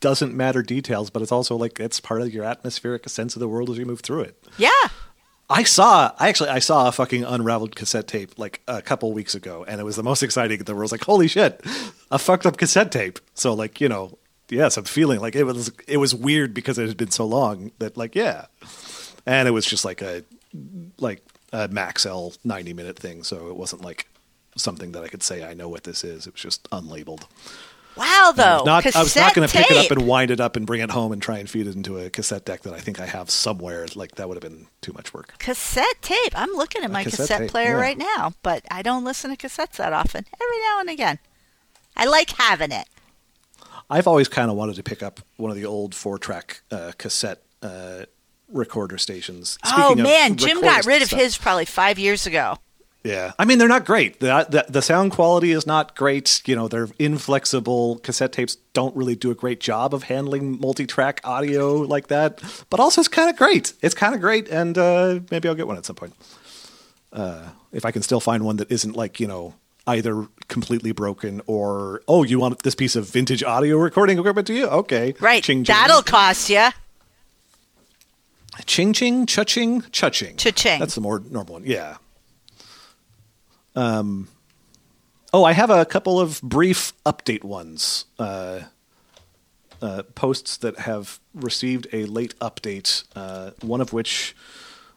doesn't matter details, but it's also like it's part of your atmospheric sense of the world as you move through it.
yeah.
I saw I actually I saw a fucking unraveled cassette tape like a couple weeks ago, and it was the most exciting in the world. I was like, holy shit, a fucked up cassette tape. So like you know, yes, I'm feeling like it was it was weird because it had been so long that like yeah, and it was just like a like a Maxell 90 minute thing, so it wasn't like something that I could say I know what this is. It was just unlabeled.
Wow, though.
Not, I was not going to pick it up and wind it up and bring it home and try and feed it into a cassette deck that I think I have somewhere. Like that would have been too much work.
Cassette tape. I'm looking at my
cassette
cassette, player
yeah.
right now, but I don't listen to cassettes that often. Every now and again. I like having it.
I've always kind of wanted to pick up one of the old four track uh, cassette uh, recorder stations.
oh
Speaking of
man, Jim got
recording
rid of
stuff-
his probably five years ago.
Yeah, I mean they're not great. The, the the sound quality is not great. You know, they're inflexible. Cassette tapes don't really do a great job of handling multi-track audio like that. But also, it's kind of great. It's kind of great, and uh, maybe I'll get one at some point. Uh, if I can still find one that isn't like you know either completely broken or oh you want this piece of vintage audio recording equipment to you okay
Right.
ching ching
That'll cost you.
Ching ching cha-ching cha-ching
Cha-ching.
that's the more normal one yeah um oh i have a couple of brief update ones uh uh, posts that have received a late update. Uh, one of which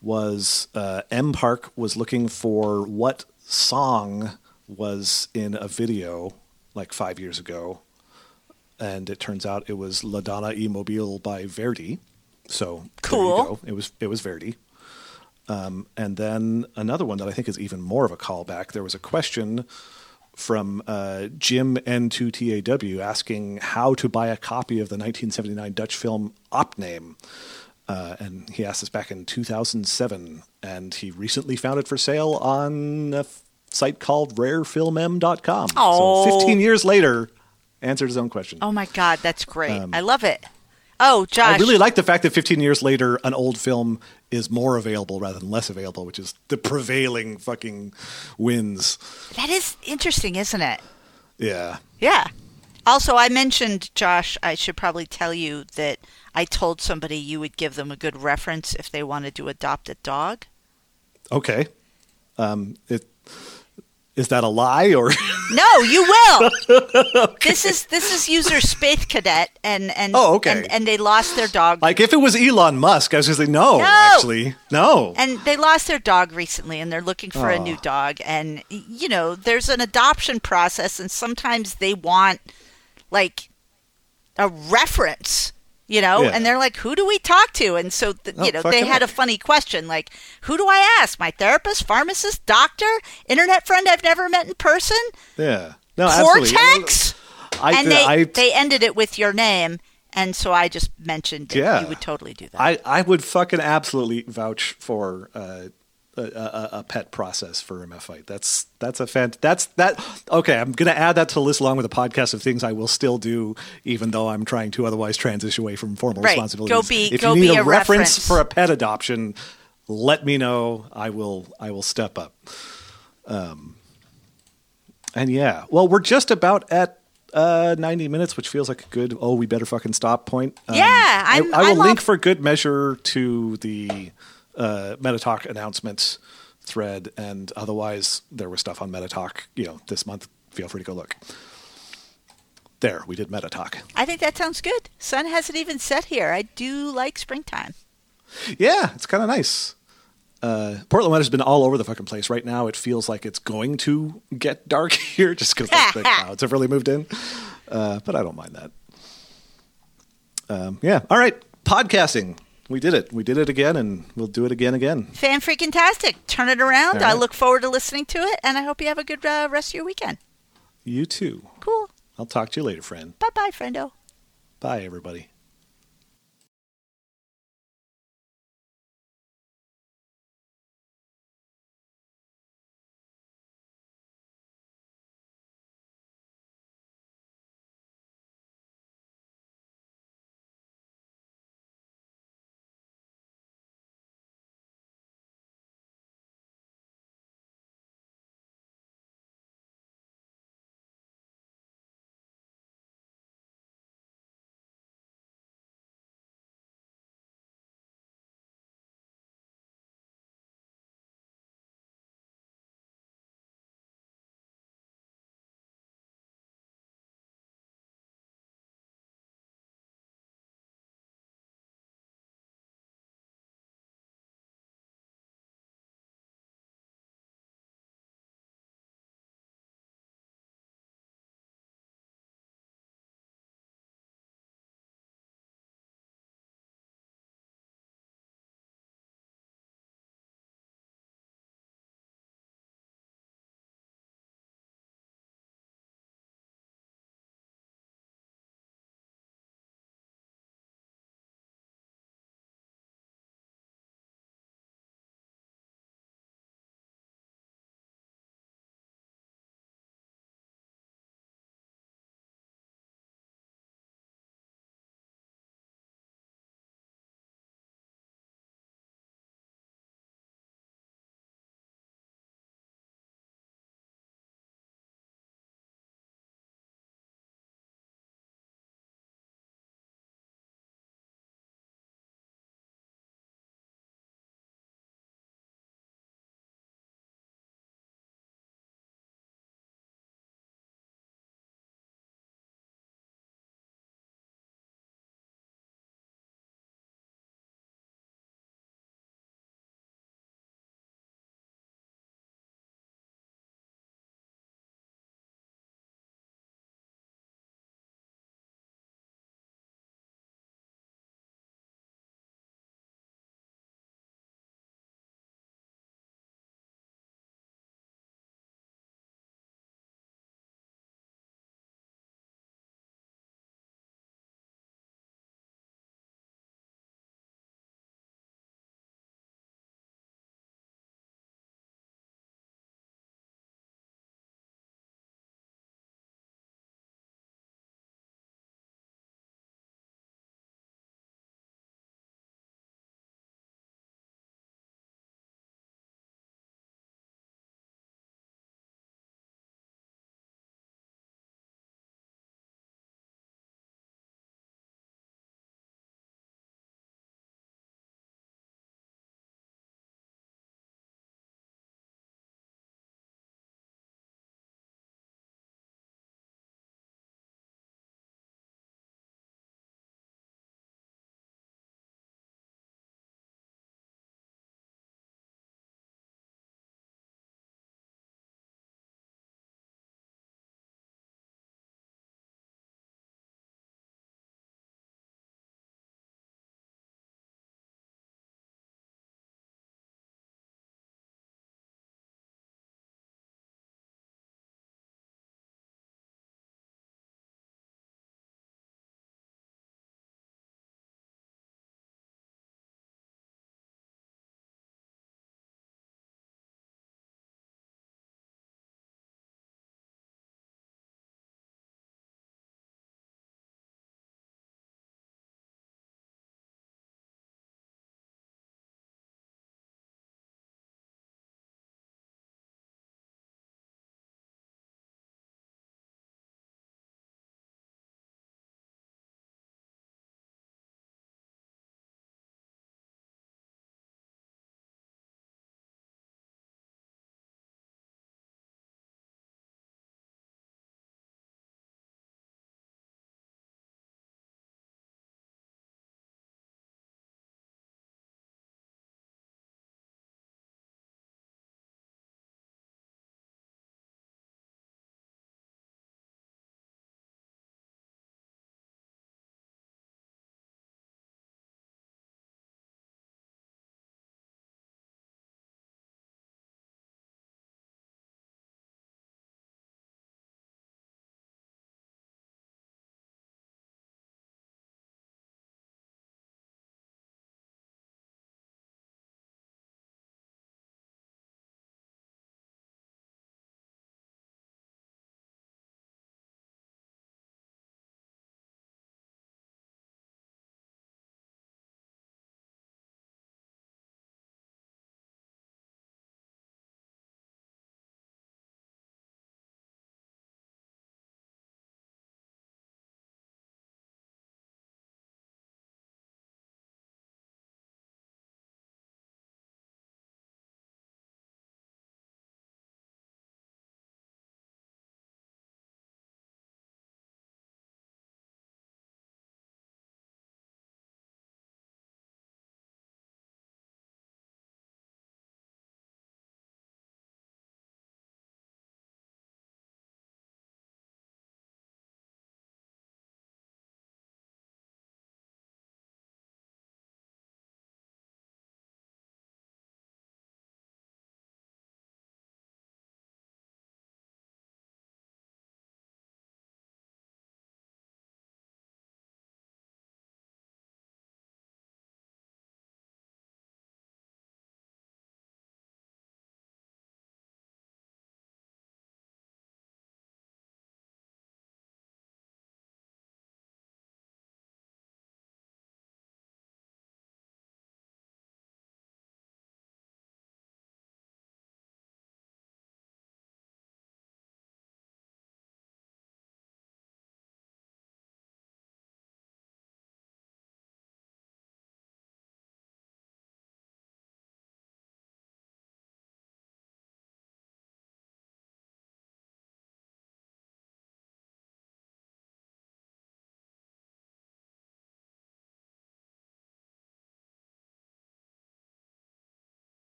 was uh, M Park was looking for what song was in a video like five years ago, and it turns out it was La Donna e Mobile by Verdi. So there you
Cool.
go. It was it was Verdi. Um, and then another one that I think is even more of a callback. There was a question from uh, Jim N2TAW asking how to buy a copy of the 1979 Dutch film Opname. Uh, and he asked this back in 2007, and he recently found it for sale on a f- site called rarefilmm.com.
Oh.
So 15 years later, answered his own question.
Oh my god, that's great. I love it. Oh, Josh.
I really like the fact that 15 years later, an old film is more available rather than less available, which is the prevailing fucking wins.
that is interesting, isn't it?
Yeah.
Yeah. Also, I mentioned, Josh, I should probably tell you that I told somebody you would give them a good reference if they wanted to adopt a dog.
Okay. Um, it, is that a lie or?
No, you will. *laughs* This is this is user Space Cadet, and and
Oh, okay.
and, and they lost their dog,
like if it was Elon Musk, I was just like, no,
No.
actually, no.
and they lost their dog recently, and they're looking for a
ah.
new dog. And you know, there's an adoption process, and sometimes they want like a reference. You know,
Yeah.
and they're like, "Who do we talk to?" And so, th-
Oh,
you know, they had a funny question, like, "Who do I ask? My therapist, pharmacist, doctor, internet friend I've never met in person,
yeah. No, absolutely.
Cortex?"
I,
and they
I,
they ended it with your name, and so I just mentioned
Yeah.
you would totally do that.
I, I would fucking absolutely vouch for uh, a, a, a pet process for MeFite. That's that's a fan. That's that. Okay, I'm gonna add that to the list along with a podcast of things I will still do, even though I'm trying to otherwise transition away from formal
Right.
responsibilities.
Go be-
if
go
you need a,
a
reference,
reference.
for a pet adoption, let me know. I will. I will step up. Um, and yeah, well, we're just about at uh, 90 minutes, which feels like a good. Oh, we better fucking stop point. Um,
Yeah,
I,
I'm-
I will
I'm
link for good measure to the uh, Metatalk announcements thread, and otherwise there was stuff on Metatalk. You know, this month. Feel free to go look. There, we did Metatalk.
I think that sounds good. Sun hasn't even set here. I do like springtime.
Yeah, it's kind of nice. Uh, Portland weather's been all over the fucking place. Right now, it feels like it's going to get dark *laughs* here just because the, the *laughs* clouds have really moved in. Uh, but I don't mind that. Um, yeah. All right. Podcasting. We did it. We did it again, and we'll do it again again.
Fan freaking tastic. Turn it around.
All
I look forward to listening to it, and I hope you have a good uh, rest of your weekend.
You too.
Cool.
I'll talk to you later, friend.
Bye bye, friendo.
Bye, everybody.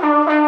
Bye.